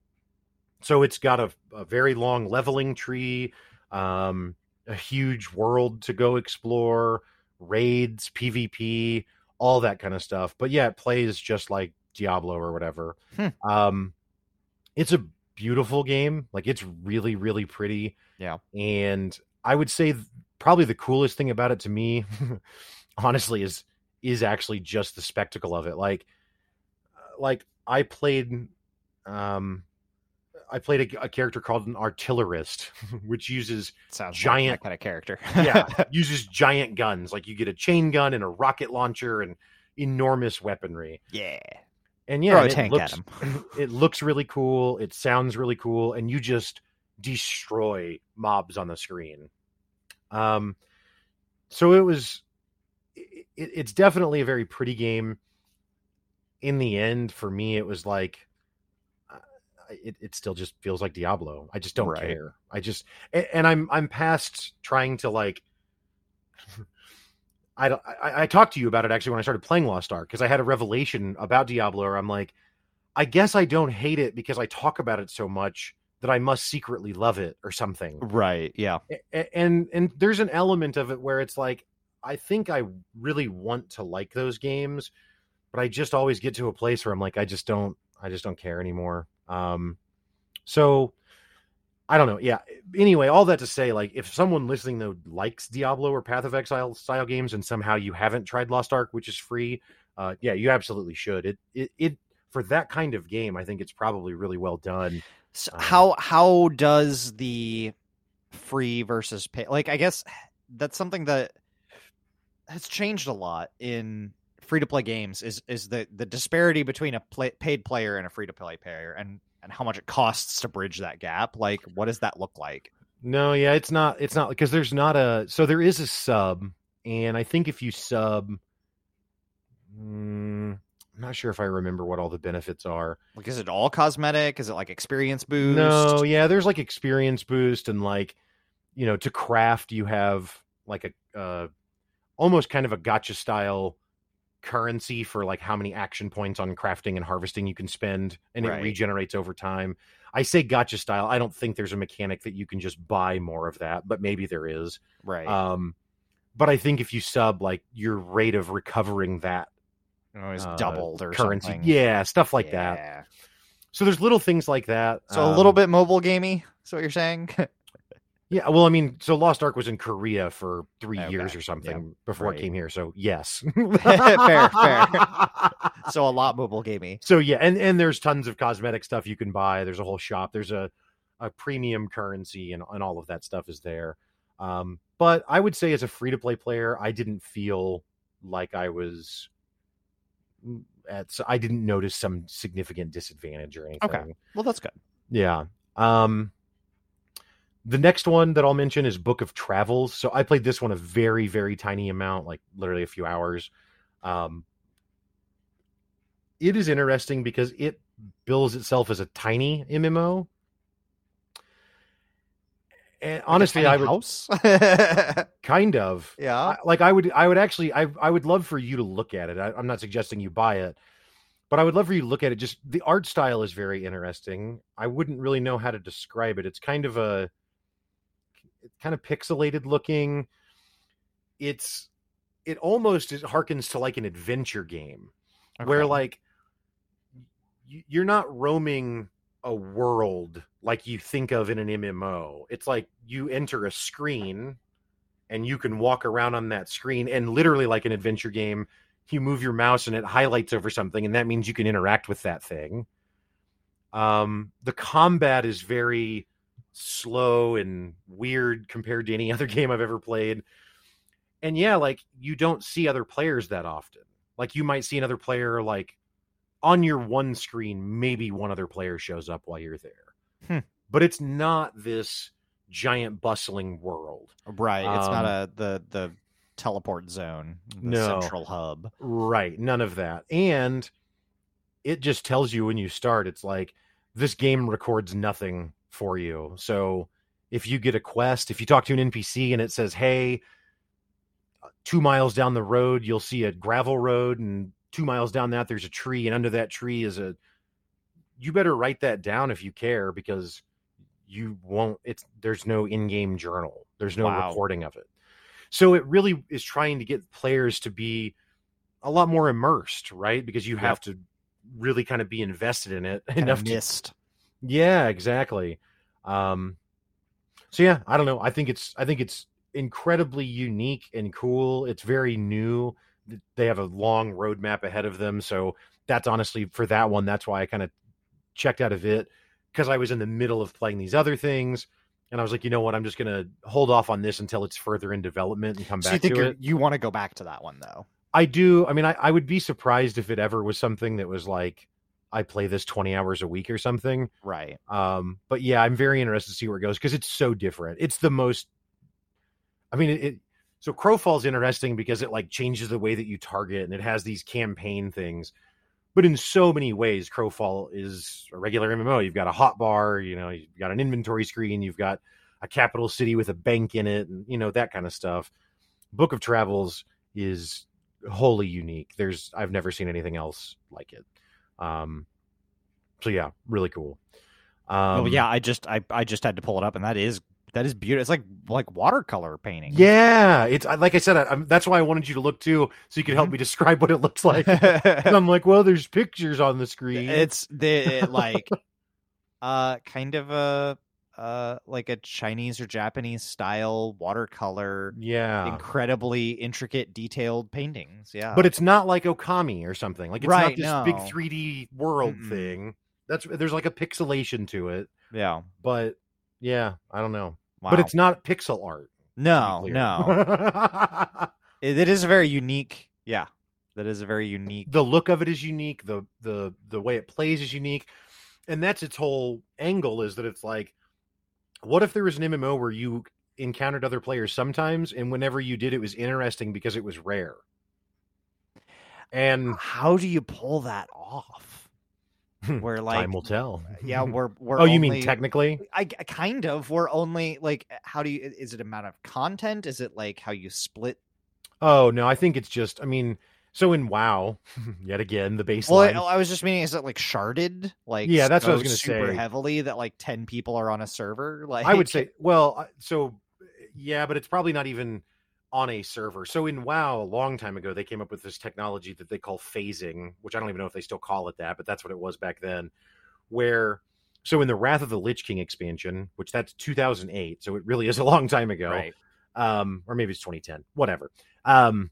so it's got a, a very long leveling tree, um, a huge world to go explore, raids, PvP, all that kind of stuff. But yeah, it plays just like Diablo or whatever. Hmm. Um, it's a beautiful game. Like it's really, really pretty. Yeah. And I would say th- probably the coolest thing about it to me, honestly, is is actually just the spectacle of it. Like, uh, like I played, um, I played a, a character called an artillerist, which uses sounds Giant- that kind of character yeah uses giant guns. Like you get a chain gun and a rocket launcher and enormous weaponry. yeah And yeah, Throw a and it looks, it looks really cool. It sounds really cool, and you just destroy mobs on the screen. Um, so it was. It, it's definitely a very pretty game. In the end, for me, it was like. It, it still just feels like Diablo. I just don't Right. care. I just and I'm I'm past trying to like. I don't. I, I talked to you about it actually when I started playing Lost Ark because I had a revelation about Diablo. Where I'm like, I guess I don't hate it because I talk about it so much that I must secretly love it or something. right yeah And and there's an element of it where it's like I think I really want to like those games, but I just always get to a place where I'm like I just don't I just don't care anymore. Um so I don't know. Yeah. Anyway, all that to say, like, if someone listening though likes Diablo or Path of Exile style games, and somehow you haven't tried Lost Ark, which is free, uh, yeah, you absolutely should. It, it, it, for that kind of game, I think it's probably really well done. So Um, how how does the free versus pay like I guess that's something that has changed a lot in free to play games is is the the disparity between a play, paid player and a free to play player and and how much it costs to bridge that gap like what does that look like No, yeah, it's not. It's not because there's not a. So there is a sub, and I think if you sub, mm, I'm not sure if I remember what all the benefits are. like is it all cosmetic is it like experience boost No, yeah, there's like experience boost and like, you know, to craft you have like a uh almost kind of a gacha style currency for like how many action points on crafting and harvesting you can spend and Right. it regenerates over time. I say gacha style. I don't think there's a mechanic that you can just buy more of that, but maybe there is. right Um but I think if you sub like your rate of recovering that oh, it's uh, doubled or currency, something yeah, stuff like that. So there's little things like that. so a little Um, bit mobile gamey is what you're saying Yeah, well, I mean, so Lost Ark was in Korea for three Okay, years or something before right. it came here. So yes, Fair, fair. So a lot mobile gamey. So yeah, and and there's tons of cosmetic stuff you can buy. There's a whole shop. There's a a premium currency and and all of that stuff is there. Um, but I would say as a free to play player, I didn't feel like I was at. so I didn't notice some significant disadvantage or anything. Okay, well, that's good. Yeah. Um the next one that I'll mention is Book of Travels. So I played this one a very very tiny amount, like literally a few hours. Um it is interesting because it bills itself as a tiny MMO. And honestly, I would house. kind of yeah. Like I would I would actually I I would love for you to look at it. I, I'm not suggesting you buy it, but I would love for you to look at it. Just the art style is very interesting. I wouldn't really know how to describe it. It's kind of a kind of pixelated looking. It's it almost is, harkens to like an adventure game where like you're not roaming a world like you think of in an MMO. It's like you enter a screen and you can walk around on that screen and literally like an adventure game, you move your mouse and it highlights over something and that means you can interact with that thing. Um the combat is very slow and weird compared to any other game I've ever played. And yeah, like you don't see other players that often. Like you might see another player like on your one screen, maybe one other player shows up while you're there. Hmm. But it's not this giant bustling world. right. It's not um, a the the teleport zone, the No. central hub. Right. None of that. And it just tells you when you start, it's like this game records nothing for you. So if you get a quest, if you talk to an NPC and it says, hey, uh, two miles down the road, you'll see a gravel road, and two miles down that, there's a tree, and under that tree is a. You better write that down if you care because you won't. It's there's no in-game journal. There's no Wow. recording of it. So it really is trying to get players to be a lot more immersed, right? Because you Yep. have to really kind of be invested in it Kinda enough to. Yeah, exactly. Um so yeah, I don't know. I think it's I think it's incredibly unique and cool. It's very new. They have a long roadmap ahead of them, so that's honestly for that one that's why I kind of checked out of it because I was in the middle of playing these other things and I was like, you know what, I'm just going to hold off on this until it's further in development and come So you back think to it. you want to go back to that one though? I do. I mean, I, I would be surprised if it ever was something that was like I play this 20 hours a week or something. Right. Um, but yeah, I'm very interested to see where it goes because it's so different. It's the most. I mean, it, it. So Crowfall's interesting because it like changes the way that you target, and it has these campaign things. But in so many ways, Crowfall is a regular MMO. You've got a hot bar, you know, you've got an inventory screen, you've got a capital city with a bank in it, and you know that kind of stuff. Book of Travels is wholly unique. There's I've never seen anything else like it. Um, so yeah, really cool. Um, oh yeah, I just I I just had to pull it up, and that is that is beautiful. It's like like watercolor painting. Yeah, it's like I said. I, I'm, that's why I wanted you to look too, so you could help Mhm. me describe what it looks like. and I'm like, well, there's pictures on the screen. it's the it, like uh kind of a uh like a Chinese or Japanese style watercolor, yeah, incredibly intricate, detailed paintings. Yeah, but it's not like Okami or something. Like it's Right, not this big 3D world Mm-mm. thing. That's there's like a pixelation to it, yeah, but yeah, I don't know. wow. But it's not pixel art. no, no. It, it is a very unique. Yeah, that is a very unique. the look of it is unique the the the way it plays is unique and that's its whole angle is that it's like what if there was an mmo where you encountered other players sometimes and whenever you did it was interesting because it was rare and How do you pull that off? Hmm, where like time will tell uh, yeah, we're we're oh you mean technically I I- kind of. We're only like, uh, how do you? Is it amount of content? Is it like how you split? oh no i think it's just i mean so in wow yet again the baseline Well, I, I was just meaning, is it like sharded? Like, Yeah, that's what I was gonna say. super say. heavily that like ten people are on a server. Like, I would say, well, so yeah, but it's probably not even on a server. So in WoW, a long time ago, they came up with this technology that they call phasing, which I don't even know if they still call it that, but that's what it was back then, where so in the Wrath of the Lich King expansion, which that's 2008, so it really is a long time ago, Right. um, or maybe it's 2010, whatever. Um,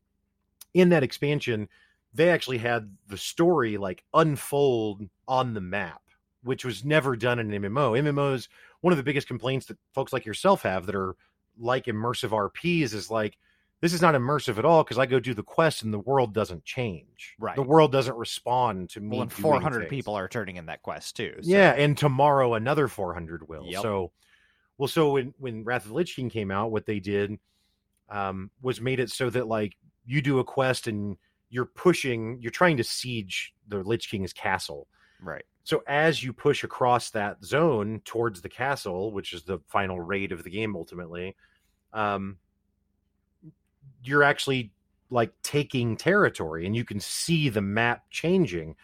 in that expansion, they actually had the story like unfold on the map, which was never done in an MMO. MMOs, one of the biggest complaints that folks like yourself have that are like immersive RPs is like, this is not immersive at all because I go do the quest and the world doesn't change. Right. The world doesn't respond to me. Well, and 400 things. people are turning in that quest too. so- Yeah, and tomorrow another 400 will. Yep. So, well, so when when Wrath of the Lich King came out, what they did um, was made it so that like you do a quest and you're pushing, you're trying to siege the Lich King's castle. Right. So as you push across that zone towards the castle, which is the final raid of the game ultimately, um, you're actually like taking territory and you can see the map changing.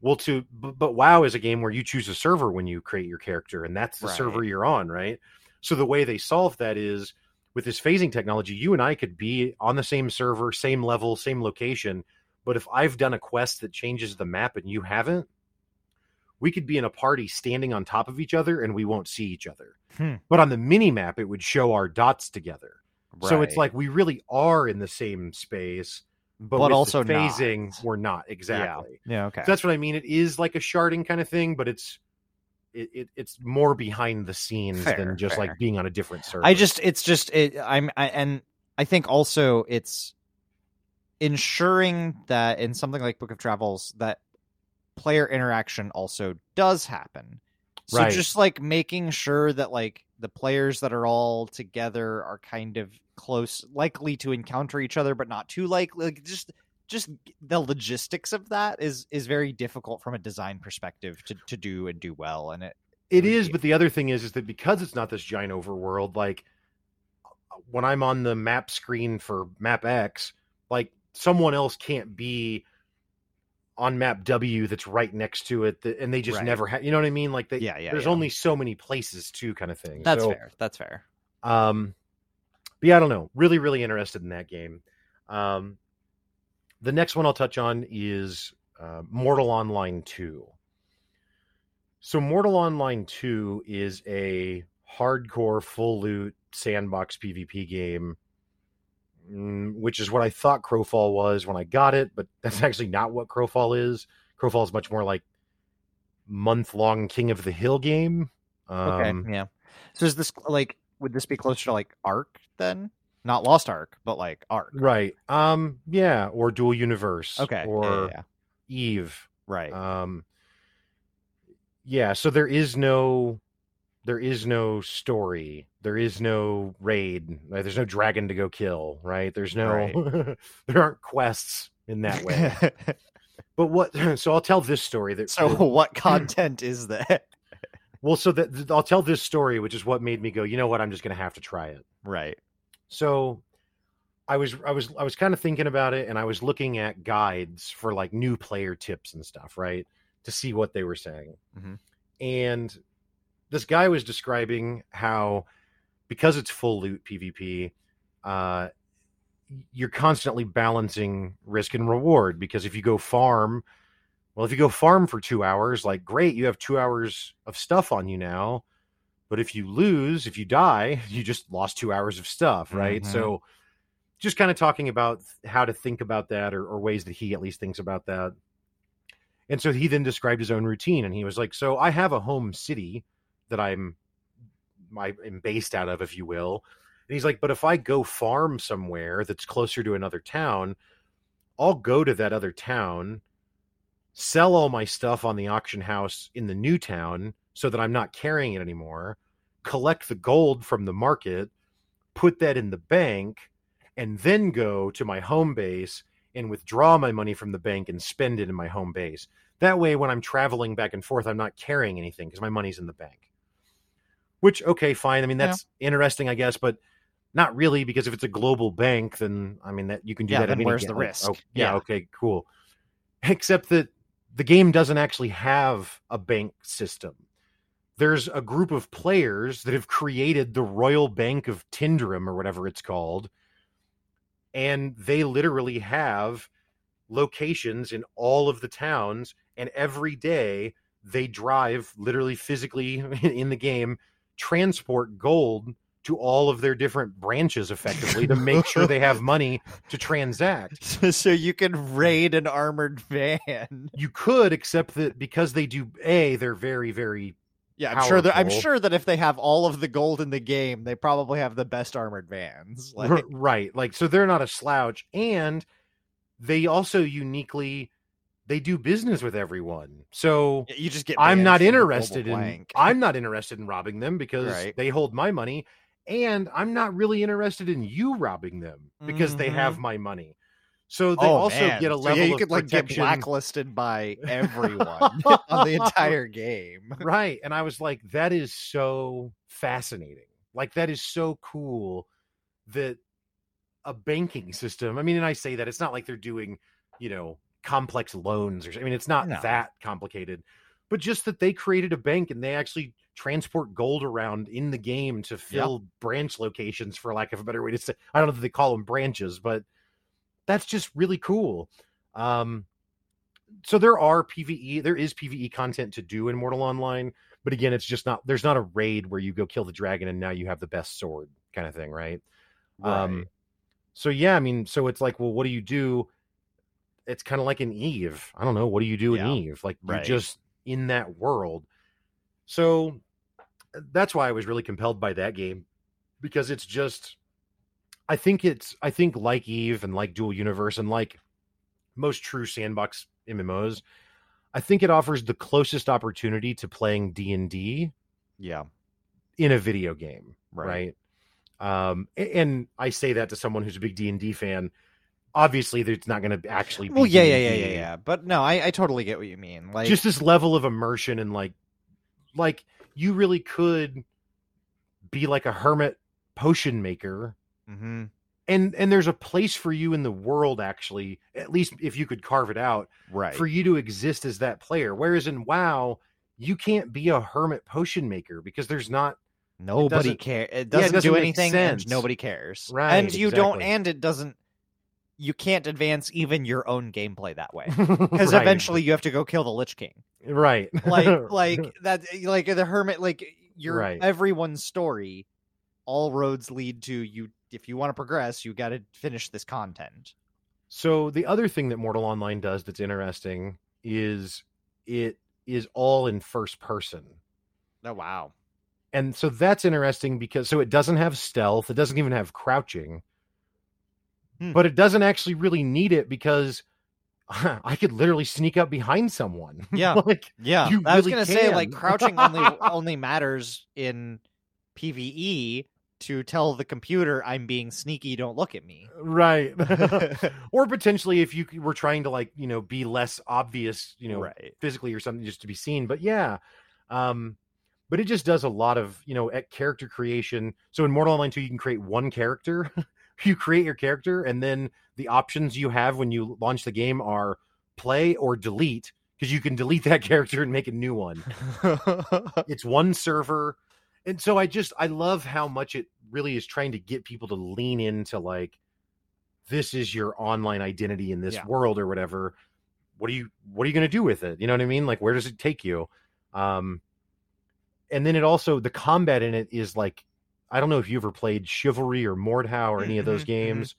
Well, to but, but WoW is a game where you choose a server when you create your character, and that's the server you're on, right? So the way they solve that is with this phasing technology, you and I could be on the same server, same level, same location, but if I've done a quest that changes the map and you haven't, we could be in a party standing on top of each other and we won't see each other. Hmm. But on the mini map, it would show our dots together. So it's like we really are in the same space, but, But with the also not. phasing, we're not exactly. yeah. Okay. So that's what I mean. It is like a sharding kind of thing, but it's it, it it's more behind the scenes Fair, than just fair. like being on a different server. I just it's just it I'm I, and I think also it's ensuring that in something like Book of Travels that player interaction also does happen. So Right. just like making sure that like the players that are all together are kind of close likely to encounter each other but not too likely like just just the logistics of that is is very difficult from a design perspective to to do and do well and it It is, but the other thing is, is that because it's not this giant overworld, like when I'm on the map screen for map X, like someone else can't be on map W that's right next to it, that, and they just Right. never have. You know what I mean? Like, they, yeah yeah there's yeah. only so many places to kind of thing. that's So, fair that's fair Um, but yeah, I don't know. Really, really interested in that game. Um, the next one I'll touch on is uh, Mortal Online 2. So, Mortal Online 2 is a hardcore, full loot sandbox PvP game, mm, which is what I thought Crowfall was when I got it, but that's actually not what Crowfall is. Crowfall is much more like month long King of the Hill game. Okay, Um, yeah. So is this like would this be closer to like Ark then? Not Lost Ark, but like Ark. Right. Um. Yeah. Or Dual Universe. Okay. yeah, Or yeah, yeah. Eve. right. Um. Yeah. So there is no, there is no story. There is no raid. right? There's no dragon to go kill. Right. There's no. Right. there aren't quests in that way. but what? So I'll tell this story. That so what content is that? well, so that I'll tell this story, which is what made me go. You know what? I'm just gonna have to try it. right. So i was i was i was kind of thinking about it and i was looking at guides for like new player tips and stuff right to see what they were saying Mhm. and this guy was describing how because it's full loot pvp uh you're constantly balancing risk and reward because if you go farm well if you go farm for two hours like great you have two hours of stuff on you now but if you lose if you die you just lost two hours of stuff right? Mhm. so just kind of talking about how to think about that or, or ways that he at least thinks about that. And so he then described his own routine and he was like so i have a home city that i'm I am based out of if you will. And he's like but if i go farm somewhere that's closer to another town i'll go to that other town sell all my stuff on the auction house in the new town so that i'm not carrying it anymore collect the gold from the market put that in the bank and then go to my home base and withdraw my money from the bank and spend it in my home base. That way, when I'm traveling back and forth, I'm not carrying anything because my money's in the bank. Which, okay, fine. I mean, Yeah. that's interesting, I guess, but not really because if it's a global bank, then I mean that you can do Yeah, that. then where's the risk? Oh, yeah, Yeah. okay, cool. Except that the game doesn't actually have a bank system. There's a group of players that have created the Royal Bank of Tindrem or whatever it's called, and they literally have locations in all of the towns, and every day they drive literally physically in the game transport gold to all of their different branches effectively to make sure they have money to transact. so you can raid an armored van. You could, except that because they do a, they're very, very Yeah, I'm sure that I'm sure that if they have all of the gold in the game, they probably have the best armored vans. Like right like so they're not a slouch and they also uniquely they do business with everyone so you just get i'm not from the global interested in i'm not interested in robbing them because Right. they hold my money and i'm not really interested in you robbing them because they Mhm. have my money so they Oh, also man. get a So, level yeah, you of could like get blacklisted by everyone on the entire game. right and i was like that is so fascinating like that is so cool that a banking system i mean and i say that it's not like they're doing you know complex loans or i mean it's not No. that complicated but just that they created a bank and they actually transport gold around in the game to fill branch locations for lack of a better way to say i don't know if they call them branches but that's just really cool um so there are PVE, there is PVE content to do in Mortal Online, but again, it's just not there's not a raid where you go kill the dragon and now you have the best sword kind of thing, right? Um so yeah, I mean, so it's like, well, what do you do? It's kind of like an Eve. I don't know, what do you do in Eve? Like you're just in that world. So that's why I was really compelled by that game because it's just I think it's I think like Eve and like Dual Universe and like most true sandbox MMOs, I think it offers the closest opportunity to playing D&D yeah, in a video game, Right. right? Um and I say that to someone who's a big D&D fan. Obviously, it's not going to actually be Well, yeah, yeah, yeah, D&D. yeah, yeah. But no, I, I totally get what you mean. Like, just this level of immersion and like like you really could be like a hermit potion maker mhm, and and there's a place for you in the world actually at least if you could carve it out right. for you to exist as that player whereas in wow you can't be a hermit potion maker because there's not Nobody doesn't- cares. It yeah, it doesn't, doesn't do anything, sense. and nobody cares. Right, and you don't, and it doesn't. You can't advance even your own gameplay that way because because eventually you have to go kill the Lich King. right Like, like that, like the hermit, like your Right. everyone's story. All roads lead to you. If you want to progress, you got to finish this content. So the other thing that Mortal Online does that's interesting is it is all in first person. Oh wow! And so that's interesting because so it doesn't have stealth, it doesn't even have crouching. Hmm. But it doesn't actually really need it because I could literally sneak up behind someone. Yeah. like Yeah, I was really gonna say like crouching only only matters in PVE to tell the computer I'm being sneaky. Don't look at me. right. or potentially if you were trying to like, you know, be less obvious, you know, right. physically or something just to be seen but yeah um but it just does a lot of you know at character creation so in mortal online 2 you can create one character you create your character and then the options you have when you launch the game are play or delete because you can delete that character and make a new one it's one server and so i just i love how much it really is trying to get people to lean into like this is your online identity in this Yeah. world or whatever what are you what are you going to do with it you know what i mean like where does it take you um and then it also the combat in it is like i don't know if you ever played chivalry or mordhau or any of those Mhm, mhm. games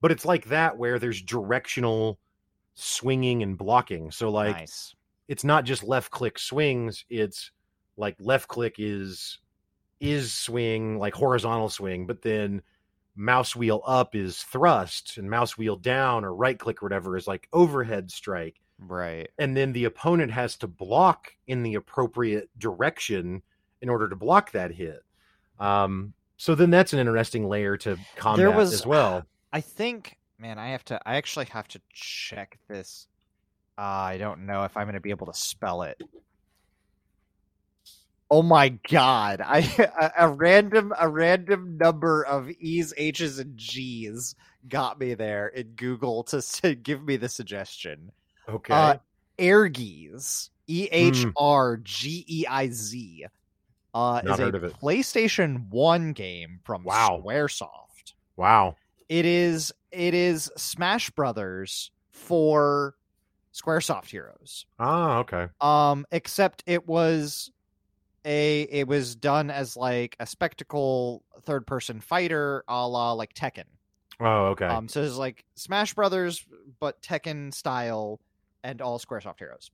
but it's like that where there's directional swinging and blocking so like nice. it's not just left click swings it's like left click is is swing like horizontal swing but then mouse wheel up is thrust and mouse wheel down or right click or whatever is like overhead strike Right. and then the opponent has to block in the appropriate direction in order to block that hit um so then that's an interesting layer to combat there was- as well I think, man, I have to. I actually have to check this. Uh, I don't know if I'm going to be able to spell it. Oh my god! I a, a random a random number of E's, H's, and G's got me there in Google to, to give me the suggestion. okay Uh, Ehrgeiz, E H R G E I Z, uh, Hmm. Not is a heard of it. PlayStation One game from Wow. SquareSoft. wow It is it is Smash Brothers for Squaresoft Heroes. Ah, okay. Um, except it was a it was done as like a spectacle third person fighter a la like Tekken. Oh, okay. Um, so it's like Smash Brothers, but Tekken style, and all SquareSoft heroes.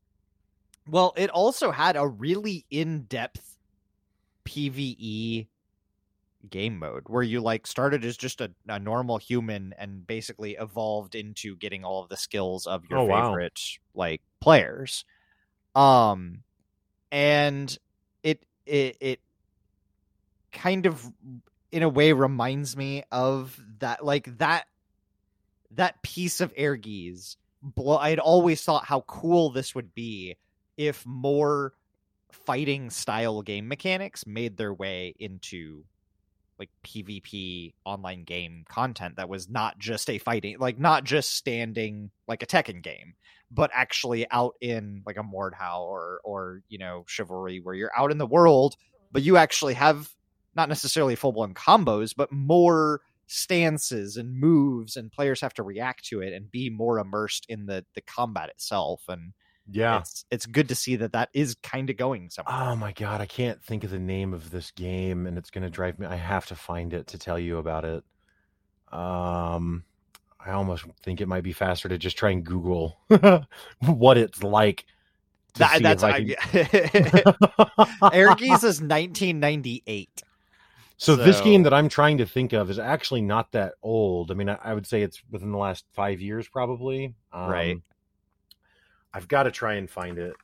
Well, it also had a really in depth PVE game mode where you like started as just a, a normal human and basically evolved into getting all of the skills of your Oh, wow. favorite like players. Um, and it it kind of in a way reminds me of that like that that piece of Ehrgeiz. Blo- i had always thought how cool this would be if more fighting style game mechanics made their way into like PvP online game content that was not just a fighting like not just standing like a Tekken game, but actually out in like a Mordhau or or you know Chivalry where you're out in the world, but you actually have not necessarily full blown combos, but more stances and moves, and players have to react to it and be more immersed in the the combat itself. And yeah. it's it's good to see that that is kind of going somewhere. Oh my god, I can't think of the name of this game, and it's gonna drive me. I have to find it to tell you about it. Um, I almost think it might be faster to just try and Google what it's like. to That- see that's if I, can- Ehrgeiz is 1998. So this game that I'm trying to think of is actually not that old. I mean, I, I would say it's within the last five years, probably. Um, Right. I've got to try and find it.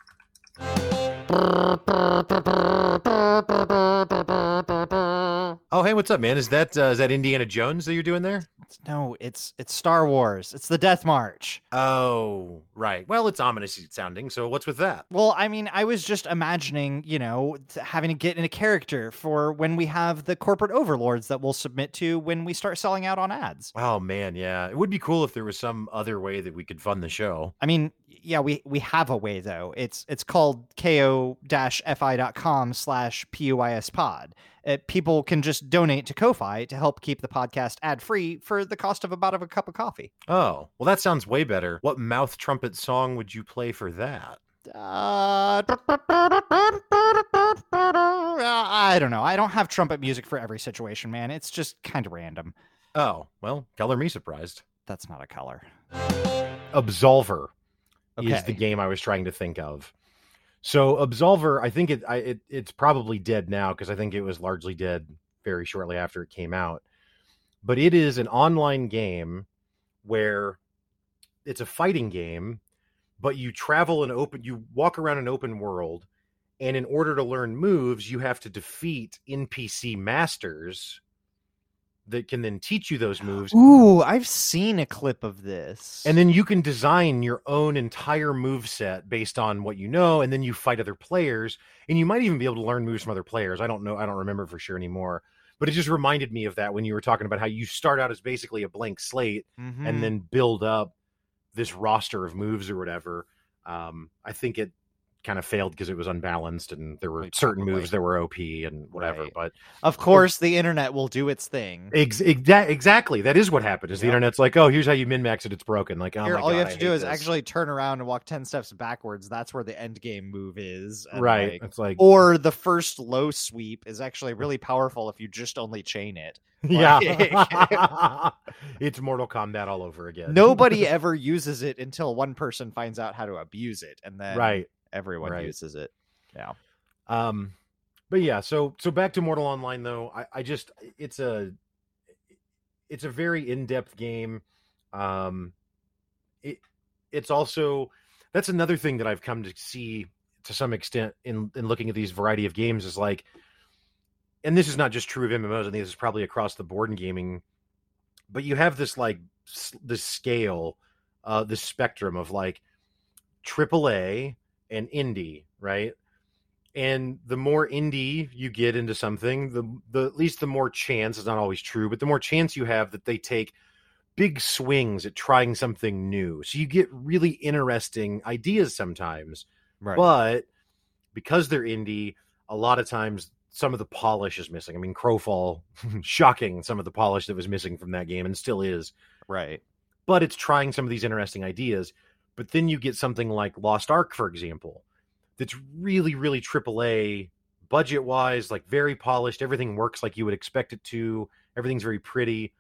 Oh, hey, what's up, man? Is that uh, is that Indiana Jones that you're doing there? No, it's it's Star Wars. It's the Death March. Oh, right. Well, it's ominous sounding. So what's with that? Well, I mean, I was just imagining, you know, having to get in a character for when we have the corporate overlords that we'll submit to when we start selling out on ads. Oh man, yeah. It would be cool if there was some other way that we could fund the show. I mean, yeah, we we have a way though. It's it's called ko-fi.com slash puis pod. Uh, people can just donate to Ko-fi to help keep the podcast ad free for the cost of about of a cup of coffee. Oh, well, that sounds way better. What mouth trumpet song would you play for that? Uh, I don't know. I don't have trumpet music for every situation, man. It's just kind of random. Oh, well, color me surprised. That's not a color. Absolver is the game I was trying to think of. So Absolver, I think it, I, it it's probably dead now because I think it was largely dead very shortly after it came out. But it is an online game where it's a fighting game, but you travel an open, you walk around an open world, and in order to learn moves, you have to defeat NPC masters that can then teach you those moves. Ooh, I've seen a clip of this. And then you can design your own entire move set based on what you know, and then you fight other players, and you might even be able to learn moves from other players. I don't know, I don't remember for sure anymore. But it just reminded me of that when you were talking about how you start out as basically a blank slate Mhm. and then build up this roster of moves or whatever. Um, I think it kind of failed because it was unbalanced and there were Like, certain probably. moves that were OP and whatever. Right. But of course, the internet will do its thing. ex- exa- exactly, that is what happened. Is the internet's like, oh, here's how you min max it. It's broken. Like, oh Here, my all you have I to do hate is this. actually turn around and walk ten steps backwards. That's where the end game move is. and, right. like- it's like, or the first low sweep is actually really powerful if you just only chain it. yeah, it's Mortal Kombat all over again. Nobody ever uses it until one person finds out how to abuse it, and then right. Everyone right. uses it. Yeah. Um, but yeah, so so back to Mortal Online though, I, I just it's a it's a very in depth game. Um, it it's also that's another thing that I've come to see to some extent in in looking at these variety of games is like, and this is not just true of MMOs. I think this is probably across the board in gaming. But you have this like this scale, uh, this spectrum of like AAA and indie, right? and the more indie you get into something the the at least the more chance it's not always true but the more chance you have that they take big swings at trying something new so you get really interesting ideas sometimes Right. but because they're indie a lot of times some of the polish is missing i mean crowfall shocking some of the polish that was missing from that game and still is right. but it's trying some of these interesting ideas But then you get something like Lost Ark, for example, that's really, really AAA budget wise, like very polished. Everything works like you would expect it to. Everything's very pretty.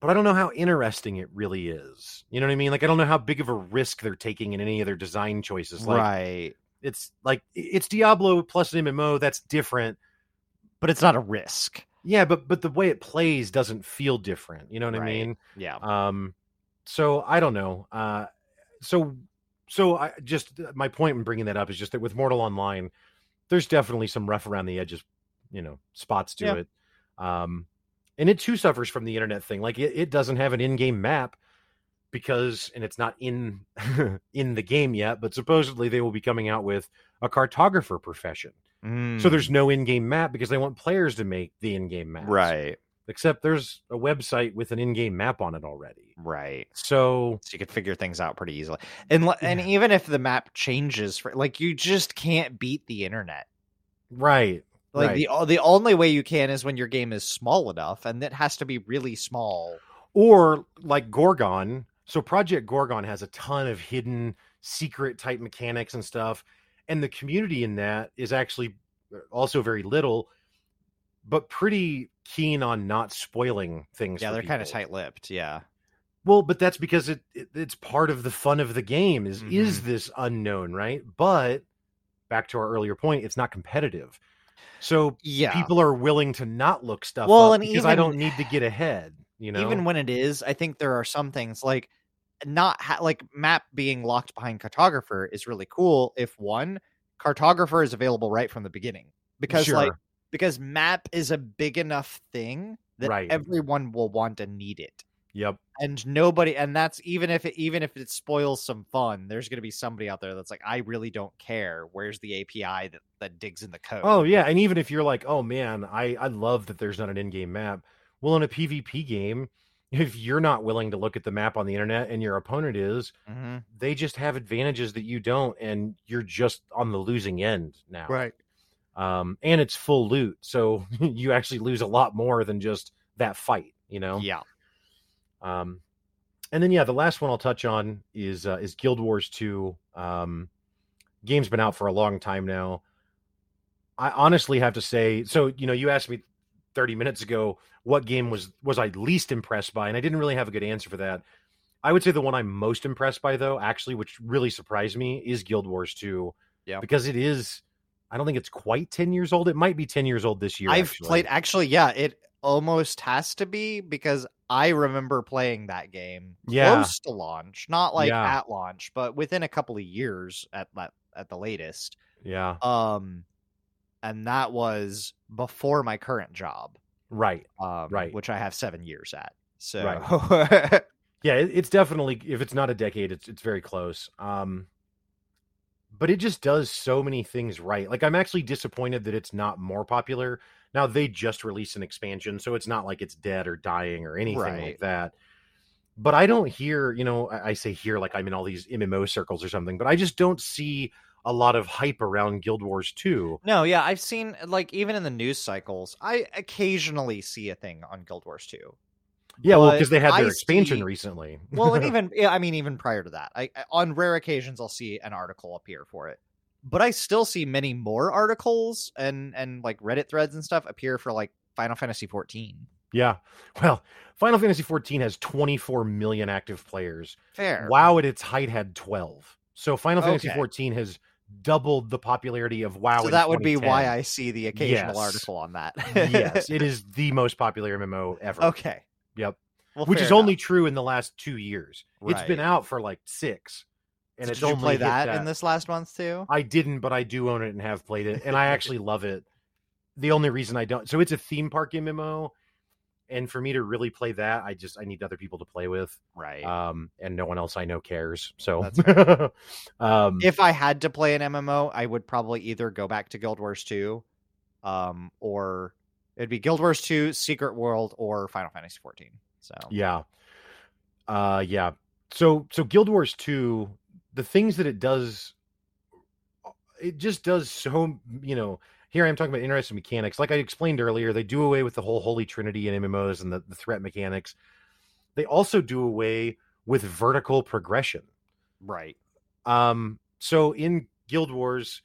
But I don't know how interesting it really is. You know what I mean? Like I don't know how big of a risk they're taking in any of their design choices. Like right. it's like it's Diablo plus an MMO. That's different. But it's not a risk. Yeah, but but the way it plays doesn't feel different. You know what I mean? Yeah. Um, so I don't know. Uh, so so I just my point in bringing that up is just that with Mortal Online, there's definitely some rough around the edges, you know, spots to Yeah. it. Um, and it too suffers from the internet thing. Like it, it doesn't have an in-game map because, and it's not in in the game yet, but supposedly they will be coming out with a cartographer profession. So there's no in-game map because they want players to make the in-game maps. right. Except there's a website with an in-game map on it already. Right. So So you could figure things out pretty easily. And li- and even if the map changes for like you just can't beat the internet. right, Like Right. the the only way you can is when your game is small enough and it has to be really small. or like Gorgon. So Project Gorgon has a ton of hidden secret type mechanics and stuff, and the community in that is actually uh, also very little, but pretty keen on not spoiling things. Yeah, they're kind of tight-lipped. Yeah. Well, but that's because it, it it's part of the fun of the game is is Mm-hmm. this unknown, right? But back to our earlier point, it's not competitive. So Yeah. people are willing to not look stuff Well, up and because I don't need to get ahead, you know. Even when it is, I think there are some things like not ha- like map being locked behind cartographer is really cool if one cartographer is available right from the beginning because like Sure. Because map is a big enough thing that Right. everyone will want to need it Yep. and nobody and that's even if it even if it spoils some fun there's going to be somebody out there that's like i really don't care where's the api that, that digs in the code Oh yeah, and even if you're like, oh man, I I love that there's not an in-game map. Well, in a PvP game, if you're not willing to look at the map on the internet and your opponent is, hmm they just have advantages that you don't, and you're just on the losing end now. right Um, and it's full loot, so you actually lose a lot more than just that fight. You know. yeah Um, and then yeah, the last one I'll touch on is uh, is Guild Wars Two. Um, game's been out for a long time now. I honestly have to say, so you know, you asked me 30 minutes ago what game was was I least impressed by, and I didn't really have a good answer for that. I would say the one I'm most impressed by, though, actually, which really surprised me, is Guild Wars 2. Yeah. Because it is, I don't think it's quite 10 years old. It might be 10 years old this year. i've actually. played actually yeah it almost has to be because i remember playing that game Yeah. close to launch not like Yeah. at launch but within a couple of years at at the latest Yeah. um and that was before my current job Right. um, Right. which I have seven years at. So, Yeah, it, it's definitely if it's not a decade, it's it's very close. Um but it just does so many things right. Like I'm actually disappointed that it's not more popular. Now they just released an expansion, so it's not like it's dead or dying or anything Right. like that. But I don't hear, you know, I, say here like I'm in all these MMO circles or something, but I just don't see a lot of hype around Guild Wars 2. no, yeah, I've seen like even in the news cycles, I occasionally see a thing on Guild Wars 2. Yeah, well, because they had their I expansion see- recently. Well, and even yeah, I mean, even prior to that, I I- on rare occasions I'll see an article appear for it, but I still see many more articles and and like Reddit threads and stuff appear for like Final Fantasy 14. yeah. Well, Final Fantasy 14 has 24 million active players. Fair. WoW at its height had 12. So Final Fantasy Okay. 14 has doubled the popularity of WoW. So that would be why I see the occasional Yes. article on that. yes, it is the most popular MMO ever. okay. Yep. Well, Which is only true in the last two years. It's been out for like six, and So it's did you only play hit that, in this last month too? I didn't, but I do own it and have played it, and I actually love it. The only reason I don't, so it's a theme park MMO, and for me to really play that, I just I need other people to play with, Right. um, and no one else I know cares. So, That's um, if I had to play an MMO, I would probably either go back to Guild Wars 2, um, or it'd be Guild Wars 2, Secret World, or Final Fantasy 14. So Yeah. Uh yeah. So so Guild Wars 2, the things that it does it just does so you know, here I am talking about interesting mechanics. Like I explained earlier, they do away with the whole holy trinity in MMOs and the, the threat mechanics. They also do away with vertical progression. Right. Um, so in Guild Wars,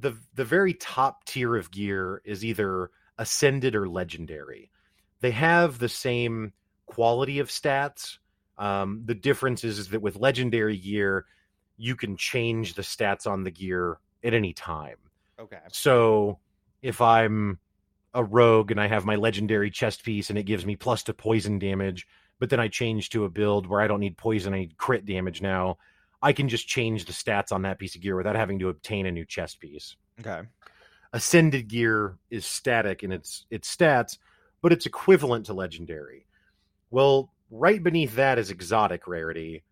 the the very top tier of gear is either ascended or legendary. They have the same quality of stats. Um, the difference is, is that with legendary gear, you can change the stats on the gear at any time. Okay. So if I'm a rogue and I have my legendary chest piece and it gives me plus to poison damage, but then I change to a build where I don't need poison, I need crit damage now. I can just change the stats on that piece of gear without having to obtain a new chest piece. Okay. Ascended gear is static in its its stats, but it's equivalent to legendary. Well, right beneath that is exotic rarity,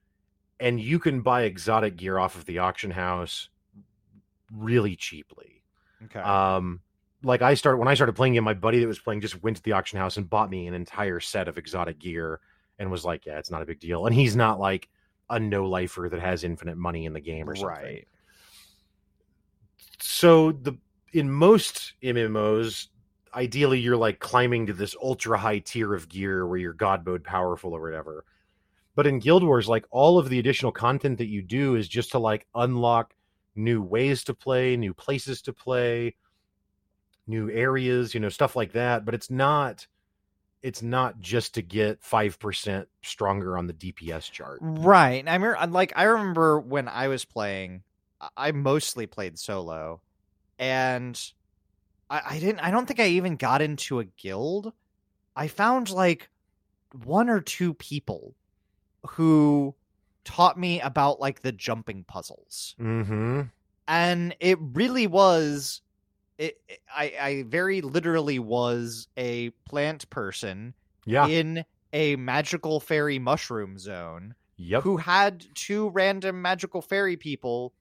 and you can buy exotic gear off of the auction house really cheaply. Okay. Um, like I started when I started playing it, my buddy that was playing just went to the auction house and bought me an entire set of exotic gear and was like, "Yeah, it's not a big deal." And he's not like a no lifer that has infinite money in the game or something. right. So the in most MMOs, ideally you're like climbing to this ultra high tier of gear where you're god mode powerful or whatever. But in Guild Wars, like all of the additional content that you do is just to like unlock new ways to play, new places to play, new areas, you know, stuff like that. But it's not it's not just to get five percent stronger on the DPS chart. Right. I remember, like, I remember when I was playing, I- I mostly played solo, and I, I didn't. I don't think I even got into a guild. I found like one or two people who taught me about like the jumping puzzles, Mm-hmm. and it really was. It, it- I, I very literally was a plant person Yeah. in a magical fairy mushroom zone yep. who had two random magical fairy people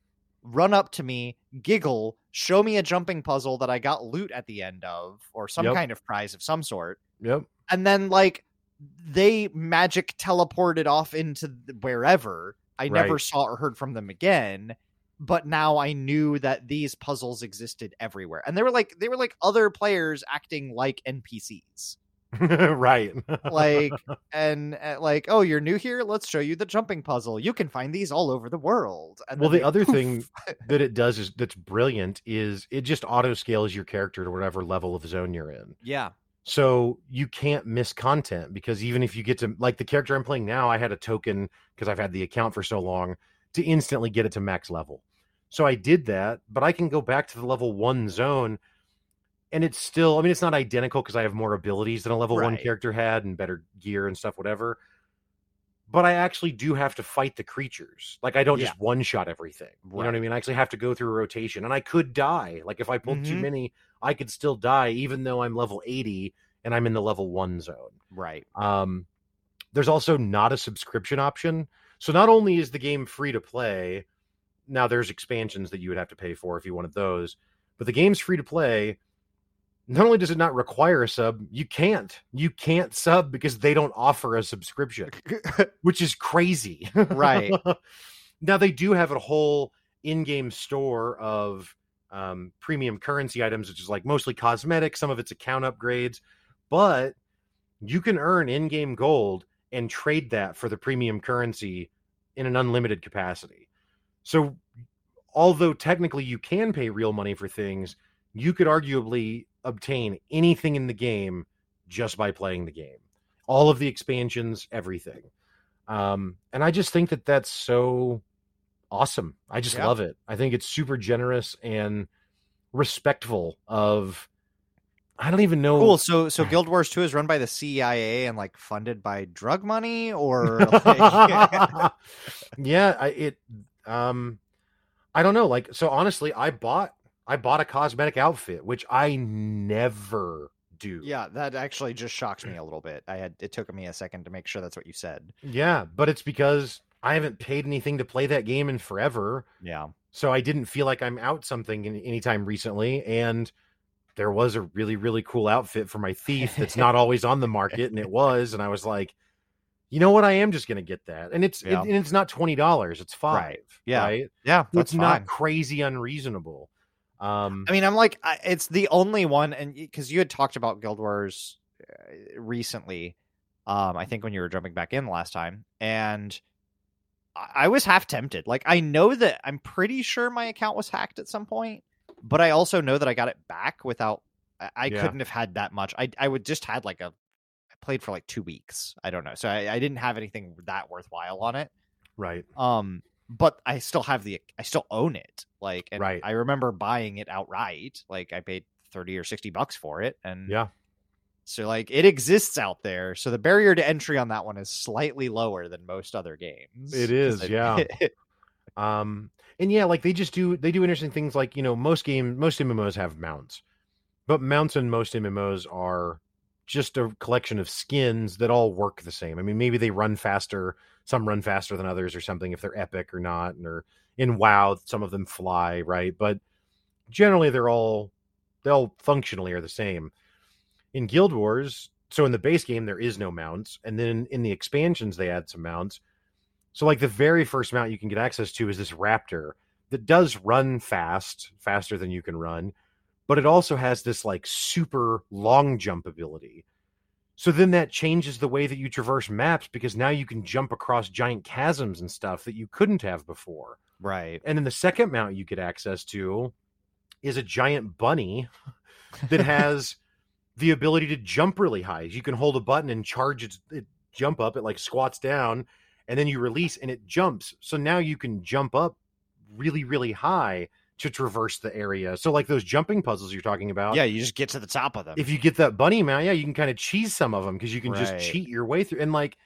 run up to me, giggle, show me a jumping puzzle that I got loot at the end of, or some Yep. kind of prize of some sort. Yep. And then, like, they magic teleported off into wherever. I never saw or heard from them again. But now I knew that these puzzles existed everywhere, and they were like they were like other players acting like NPCs right. like and uh, like oh you're new here let's show you the jumping puzzle you can find these all over the world and Well, the they- other poof. thing that it does is that's brilliant is it just auto scales your character to whatever level of zone you're in. yeah So you can't miss content because even if you get to like the character I'm playing now, I had a token because I've had the account for so long to instantly get it to max level. So I did that, but I can go back to the level one zone and it's still, I mean, it's not identical because I have more abilities than a level one character had and better gear and stuff, whatever. But I actually do have to fight the creatures. Like I don't Yeah. just one shot everything. You know what I mean? I actually have to go through a rotation and I could die. Like if I pulled too Mhm. many, I could still die even though I'm level 80 and I'm in the level one zone. right Um, there's also not a subscription option. So not only is the game free to play, now there's expansions that you would have to pay for if you wanted those, but the game's free to play. Not only does it not require a sub, you can't. You can't sub because they don't offer a subscription, which is crazy. Right. now they do have a whole in-game store of um, premium currency items, which is like mostly cosmetic. Some of it's account upgrades, but you can earn in-game gold and trade that for the premium currency in an unlimited capacity. So, although technically you can pay real money for things, you could arguably obtain anything in the game just by playing the game. All of the expansions, everything. Um, and I just think that that's so awesome. I just Yeah. love it. I think it's super generous and respectful of. I don't even know. cool so so guild wars 2 is run by the cia and like funded by drug money or like yeah, I, it. Um, I don't know. Like, so honestly, I bought I bought a cosmetic outfit, which I never do. yeah that actually just shocks me a little bit i had it took me a second to make sure that's what you said yeah, but it's because I haven't paid anything to play that game in forever, yeah so I didn't feel like I'm out something in, anytime recently, and there was a really really cool outfit for my thief that's not always on the market, and it was, and I was like. You know what? I am just going to get that, and it's Yeah. it, and it's not twenty dollars; it's five. Right. Yeah. right? yeah it's that's not crazy unreasonable. Um, I mean, I'm like, I- it's the only one, and because you had talked about Guild Wars uh, recently, um, I think when you were jumping back in last time, and I was half tempted. Like I know that I'm pretty sure my account was hacked at some point, but I also know that I got it back without. I, I Yeah. couldn't have had that much. I I would just had like a. Played for like two weeks. I don't know, so I, I didn't have anything that worthwhile on it. Right. Um, but I still have the. I still own it. Like, and Right. I remember buying it outright. Like I paid thirty or sixty bucks for it, and Yeah. so like it exists out there. So the barrier to entry on that one is slightly lower than most other games. It is, is, it- yeah. Um, and yeah, like they just do they do interesting things. Like you know, most game most MMOs have mounts, but mounts in most MMOs are just a collection of skins that all work the same. I mean, maybe they run faster. Some run faster than others, or something if they're epic or not. And or in WoW, some of them fly, right? But generally, they're all they all functionally are the same. In Guild Wars, so in the base game there is no mounts, and then in the expansions they add some mounts. So like the very first mount you can get access to is this raptor that does run fast, faster than you can run, but it also has this like super long jump ability. So then that changes the way that you traverse maps because now you can jump across giant chasms and stuff that you couldn't have before. right. And then the second mount you get access to is a giant bunny that has the ability to jump really high. You can hold a button and charge its it jump up. It like squats down, and then you release and it jumps. So now you can jump up really, really high to traverse the area. So like those jumping puzzles you're talking about. Yeah, you just get to the top of them. If you get that bunny mount, yeah, you can kind of cheese some of them because you can Right. just cheat your way through. And like,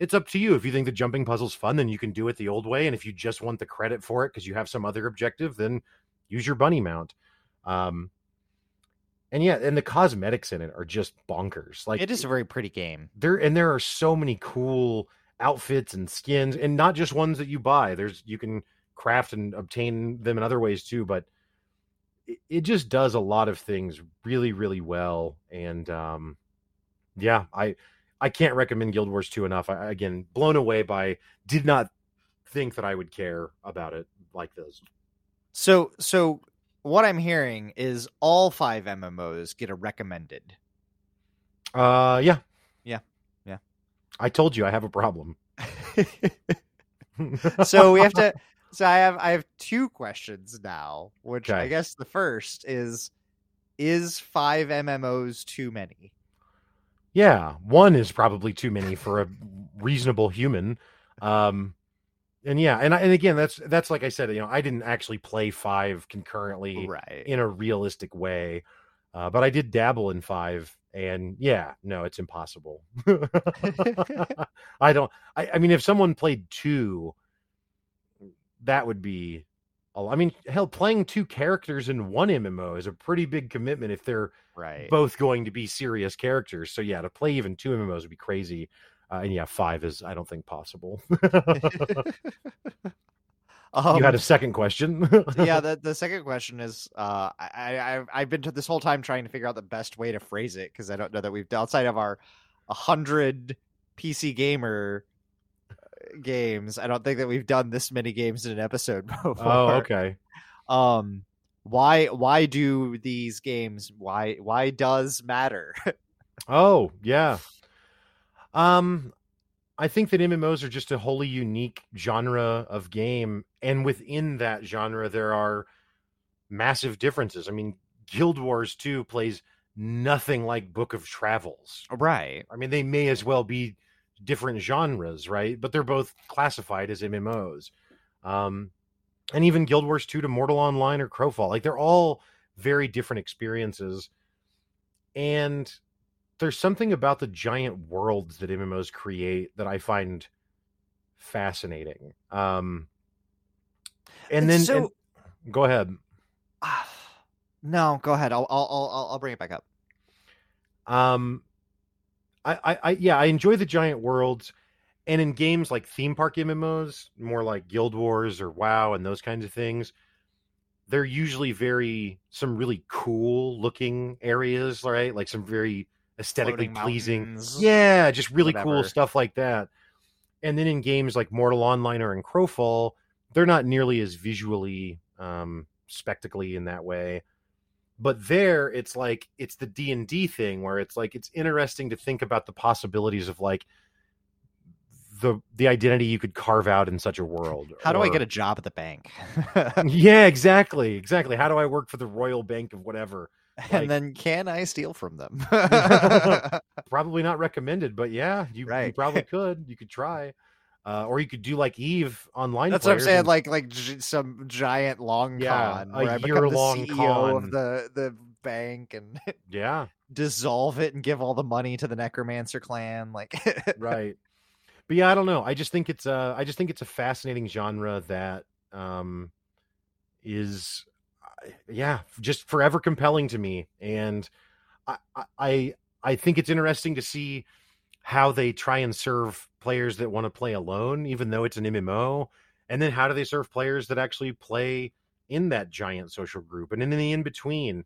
it's up to you. If you think the jumping puzzle's fun, then you can do it the old way. And if you just want the credit for it because you have some other objective, then use your bunny mount. Um, and yeah, and the cosmetics in it are just bonkers. Like it is a very pretty game. there, and there are so many cool outfits and skins, and not just ones that you buy. There's you can craft and obtain them in other ways too. But it, it just does a lot of things really, really well. And um, yeah, I I can't recommend Guild Wars 2 enough. I again blown away by did not think that I would care about it like this. So so what I'm hearing is all five MMOs get a recommended. Uh yeah. Yeah. Yeah. I told you I have a problem. so we have to so I have I have two questions now, which I guess the first is is five MMOs too many? Yeah, one is probably too many for a reasonable human. Um and yeah, and I, and again that's that's like I said, you know, I didn't actually play 5 concurrently Right. in a realistic way. Uh, but I did dabble in 5 and yeah, no, it's impossible. I don't I, I mean if someone played 2 that would be I mean, hell, playing two characters in one MMO is a pretty big commitment if they're right. both going to be serious characters. So yeah, to play even two MMOs would be crazy. Uh, and yeah, five is I don't think possible. Um, you had a second question. yeah, the the second question is, uh, I, I I've- I've been to this whole time trying to figure out the best way to phrase it because I don't know that we've outside of our a hundred PC gamer games. I don't think that we've done this many games in an episode before. oh, okay. Um, why why do these games? Why why does matter? Oh, yeah. Um, I think that MMOs are just a wholly unique genre of game, and within that genre, there are massive differences. I mean, Guild Wars 2 plays nothing like Book of Travels. right. I mean, they may as well be different genres, right? But they're both classified as MMOs. Um, and even Guild Wars 2 to Mortal Online or Crowfall, like they're all very different experiences. And there's something about the giant worlds that MMOs create that I find fascinating. Um, and then so. and- go ahead. no, go ahead. I'll I'll I'll I'll bring it back up. Um, I, I, I, yeah, I enjoy the giant worlds, and in games like theme park MMOs, more like Guild Wars or WoW and those kinds of things, they're usually very some really cool looking areas, right? Like some very aesthetically pleasing, yeah, just really cool stuff like that. And then in games like Mortal Online or in Crowfall, they're not nearly as visually um spectacly in that way. But there it's like it's the D&D thing where it's like it's interesting to think about the possibilities of like the the identity you could carve out in such a world. How do I get a job at the bank? yeah, exactly, exactly. How do I work for the Royal Bank of whatever? Like- and then can I steal from them? Probably not recommended, but yeah, you, you probably could. You could try, uh, or you could do like Eve online. That's what I'm saying. and- Like like gi- some giant long Yeah, con a where I become the CEO con. of the the bank and yeah, dissolve it and give all the money to the necromancer clan. Like right. But yeah, I don't know. I just think it's a, I just think it's a fascinating genre that um, is, uh, yeah, just forever compelling to me, and I- I, I think it's interesting to see how they try and serve players that want to play alone, even though it's an MMO, and then how do they serve players that actually play in that giant social group, and then in the in between.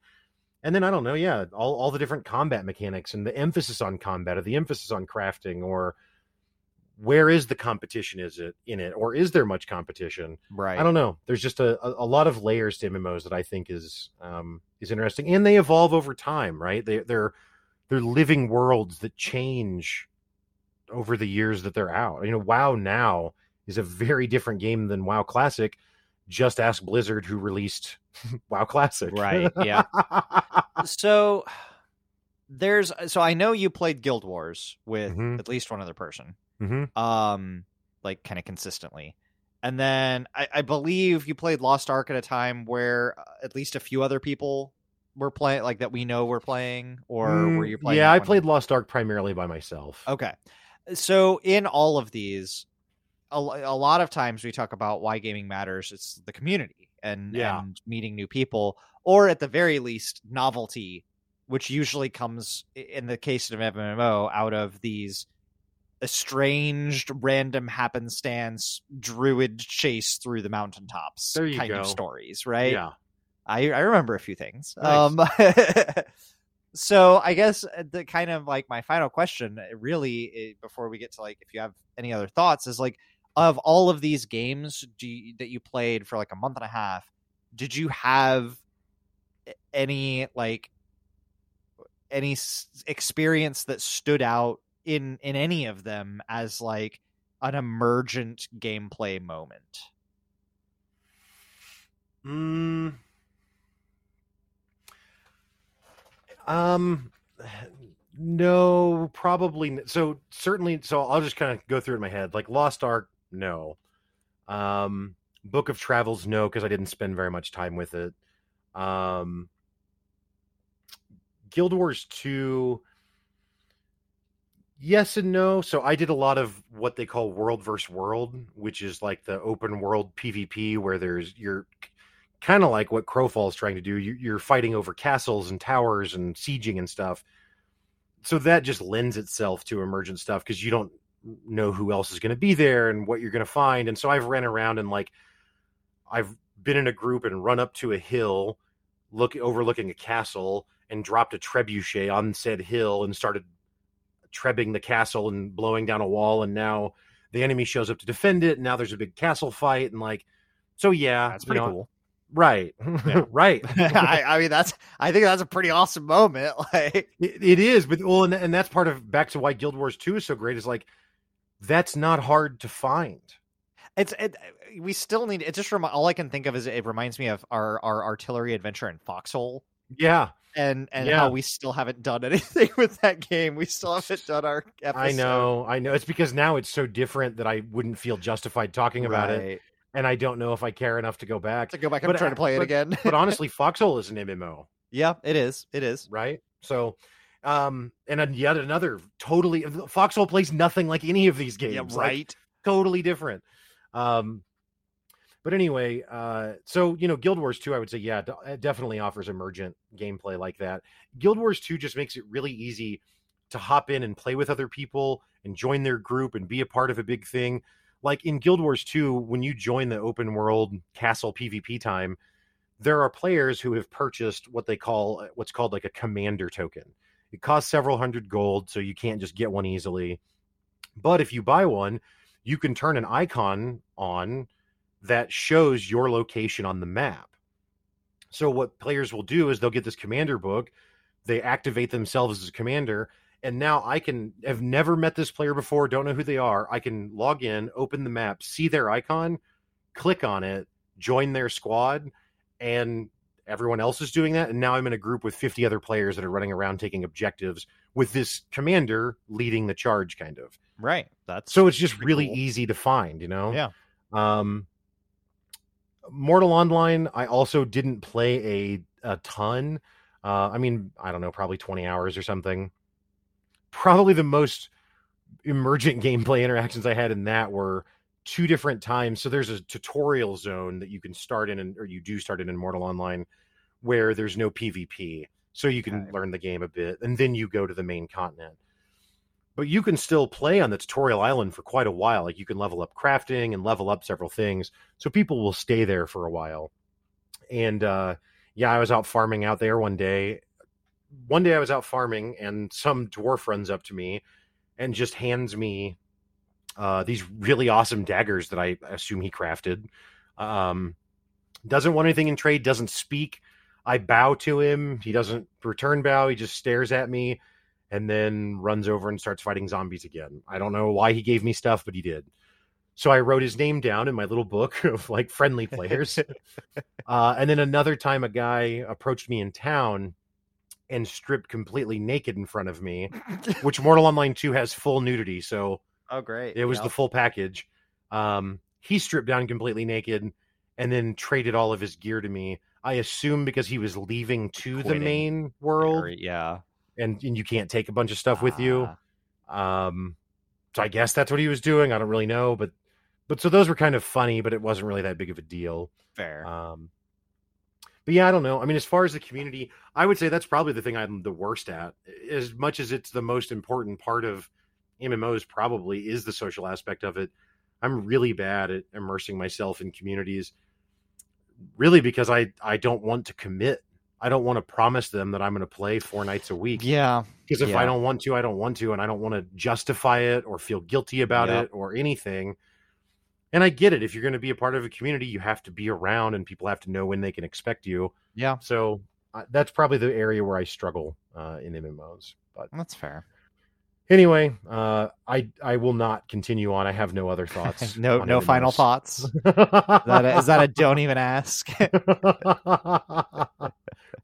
And then I don't know, yeah, all, all the different combat mechanics and the emphasis on combat or the emphasis on crafting or where is the competition is it in it or is there much competition right. i don't know there's just a, a, a lot of layers to mmos that i think is um is interesting and they evolve over time right they, they're they're living worlds that change over the years that they're out you know wow now is a very different game than wow classic just ask blizzard who released wow classic Right, yeah. so there's so I know you played Guild Wars with Mhm. at least one other person. hmm um like kind of consistently and then I, I believe you played lost ark at a time where uh, at least a few other people were playing like that we know were playing or were you playing Mm, yeah i played lost ark primarily by myself okay so in all of these a, a lot of times we talk about why gaming matters it's the community and Yeah. and meeting new people or at the very least novelty which usually comes in the case of MMO out of these estranged random happenstance druid chase through the mountaintops There you kind go. of stories right yeah I, I remember a few things. Nice. Um, so I guess uh, the kind of like my final question, uh, really, eh, before we get to like if you have any other thoughts, is like of all of these games do you, that you played for like a month and a half, did you have any like any experience that stood out in in any of them as like an emergent gameplay moment? Mm. Um, no, probably. So certainly. So I'll just kind of go through in my head. Like Lost Ark, no. Um, Book of Travels, no, because I didn't spend very much time with it. Um, Guild Wars two. Yes and no. So I did a lot of what they call world versus world, which is like the open world PvP where there's you're kind of like what Crowfall is trying to do. You, you're fighting over castles and towers and sieging and stuff. So that just lends itself to emergent stuff because you don't know who else is going to be there and what you're going to find. And so I've ran around and like I've been in a group and run up to a hill, look overlooking a castle, and dropped a trebuchet on said hill and started trebbing the castle and blowing down a wall. And now the enemy shows up to defend it. And now there's a big castle fight and like. So yeah, That's pretty know, cool. Right. Yeah. right. I, I mean, that's I think that's a pretty awesome moment. Like, It, it is, but well, and, and that's part of back to why Guild Wars 2 is so great is like that's not hard to find. it's it, we still need. It just remi- all I can think of is it reminds me of our our artillery adventure in Foxhole, Yeah, and and Yeah. how we still haven't done anything with that game. We still haven't done our. Episode. I know. I know. It's because now it's so different that I wouldn't feel justified talking about it, Right. And I don't know if I care enough to go back. To go back and But, try uh, to play it again. but honestly, Foxhole is an MMO, yeah, it is. It is. right? So, um, and then yet another totally Foxhole plays nothing like any of these games. Yeah, like, right. totally different. Um, but anyway, uh, so you know, Guild Wars 2, I would say, yeah, it definitely offers emergent gameplay like that. Guild Wars 2 just makes it really easy to hop in and play with other people and join their group and be a part of a big thing. Like in Guild Wars 2, when you join the open world castle PvP time, there are players who have purchased what they call uh, what's called like a commander token. It costs several hundred gold, so you can't just get one easily. But if you buy one, you can turn an icon on that shows your location on the map. So what players will do is they'll get this commander book, they activate themselves as a commander, And now I can have never met this player before, don't know who they are. I can log in, open the map, see their icon, click on it, join their squad, and everyone else is doing that. And now I'm in a group with 50 other players that are running around taking objectives with this commander leading the charge, kind of. Right. That's So it's just really cool. easy to find, you know? Yeah. Um, Mortal Online, I also didn't play a, a ton. Uh, I mean, I don't know, probably 20 hours or something. Probably the most emergent gameplay interactions I had in that were two different times. So there's a tutorial zone that you can start in, and, or you do start in in Mortal Online, where there's no PvP. So you can Okay. learn the game a bit, and then you go to the main continent. But you can still play on the tutorial island for quite a while. Like you can level up crafting and level up several things. So people will stay there for a while. And uh, yeah, I was out farming out there one day. One day I was out farming, and some dwarf runs up to me and just hands me uh, these really awesome daggers that I assume he crafted. Um, doesn't want anything in trade, doesn't speak. I bow to him. He doesn't return bow. He just stares at me and then runs over and starts fighting zombies again. I don't know why he gave me stuff, but he did. So I wrote his name down in my little book of like friendly players. uh, and then another time, a guy approached me in town and stripped completely naked in front of me, which Mortal Online 2 has full nudity. So oh, great. it was Yep. the full package. Um, he stripped down completely naked and then traded all of his gear to me. I assume because he was leaving to the main world yeah. and, and you can't take a bunch of stuff with you. Ah, Um, so I guess that's what he was doing. I don't really know, but but so those were kind of funny, but it wasn't really that big of a deal. fair. Um, but yeah, I don't know. I mean, as far as the community, I would say that's probably the thing I'm the worst at. As much as it's the most important part of MMOs, probably is the social aspect of it. I'm really bad at immersing myself in communities, really because I I don't want to commit. I don't want to promise them that I'm going to play four nights a week yeah. because if Yeah. I don't want to, I don't want to, and I don't want to justify it or feel guilty about Yep. it or anything. And I get it. If you're going to be a part of a community, you have to be around, and people have to know when they can expect you. Yeah. So uh, that's probably the area where I struggle uh, in MMOs. But That's fair. anyway, uh, I I will not continue on. I have no other thoughts. no no final thoughts. Is that a, is that a don't even ask?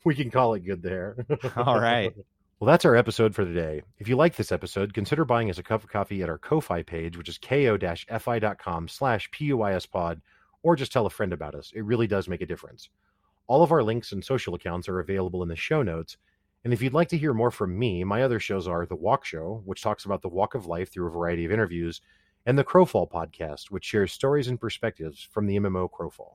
we can call it good there. All right. Well, that's our episode for today. If you like this episode, consider buying us a cup of coffee at our Ko-Fi page, which is ko-fi.com slash puispod, or just tell a friend about us. It really does make a difference. All of our links and social accounts are available in the show notes. And if you'd like to hear more from me, my other shows are The Walk Show, which talks about the walk of life through a variety of interviews, and the Crowfall podcast, which shares stories and perspectives from the MMO Crowfall.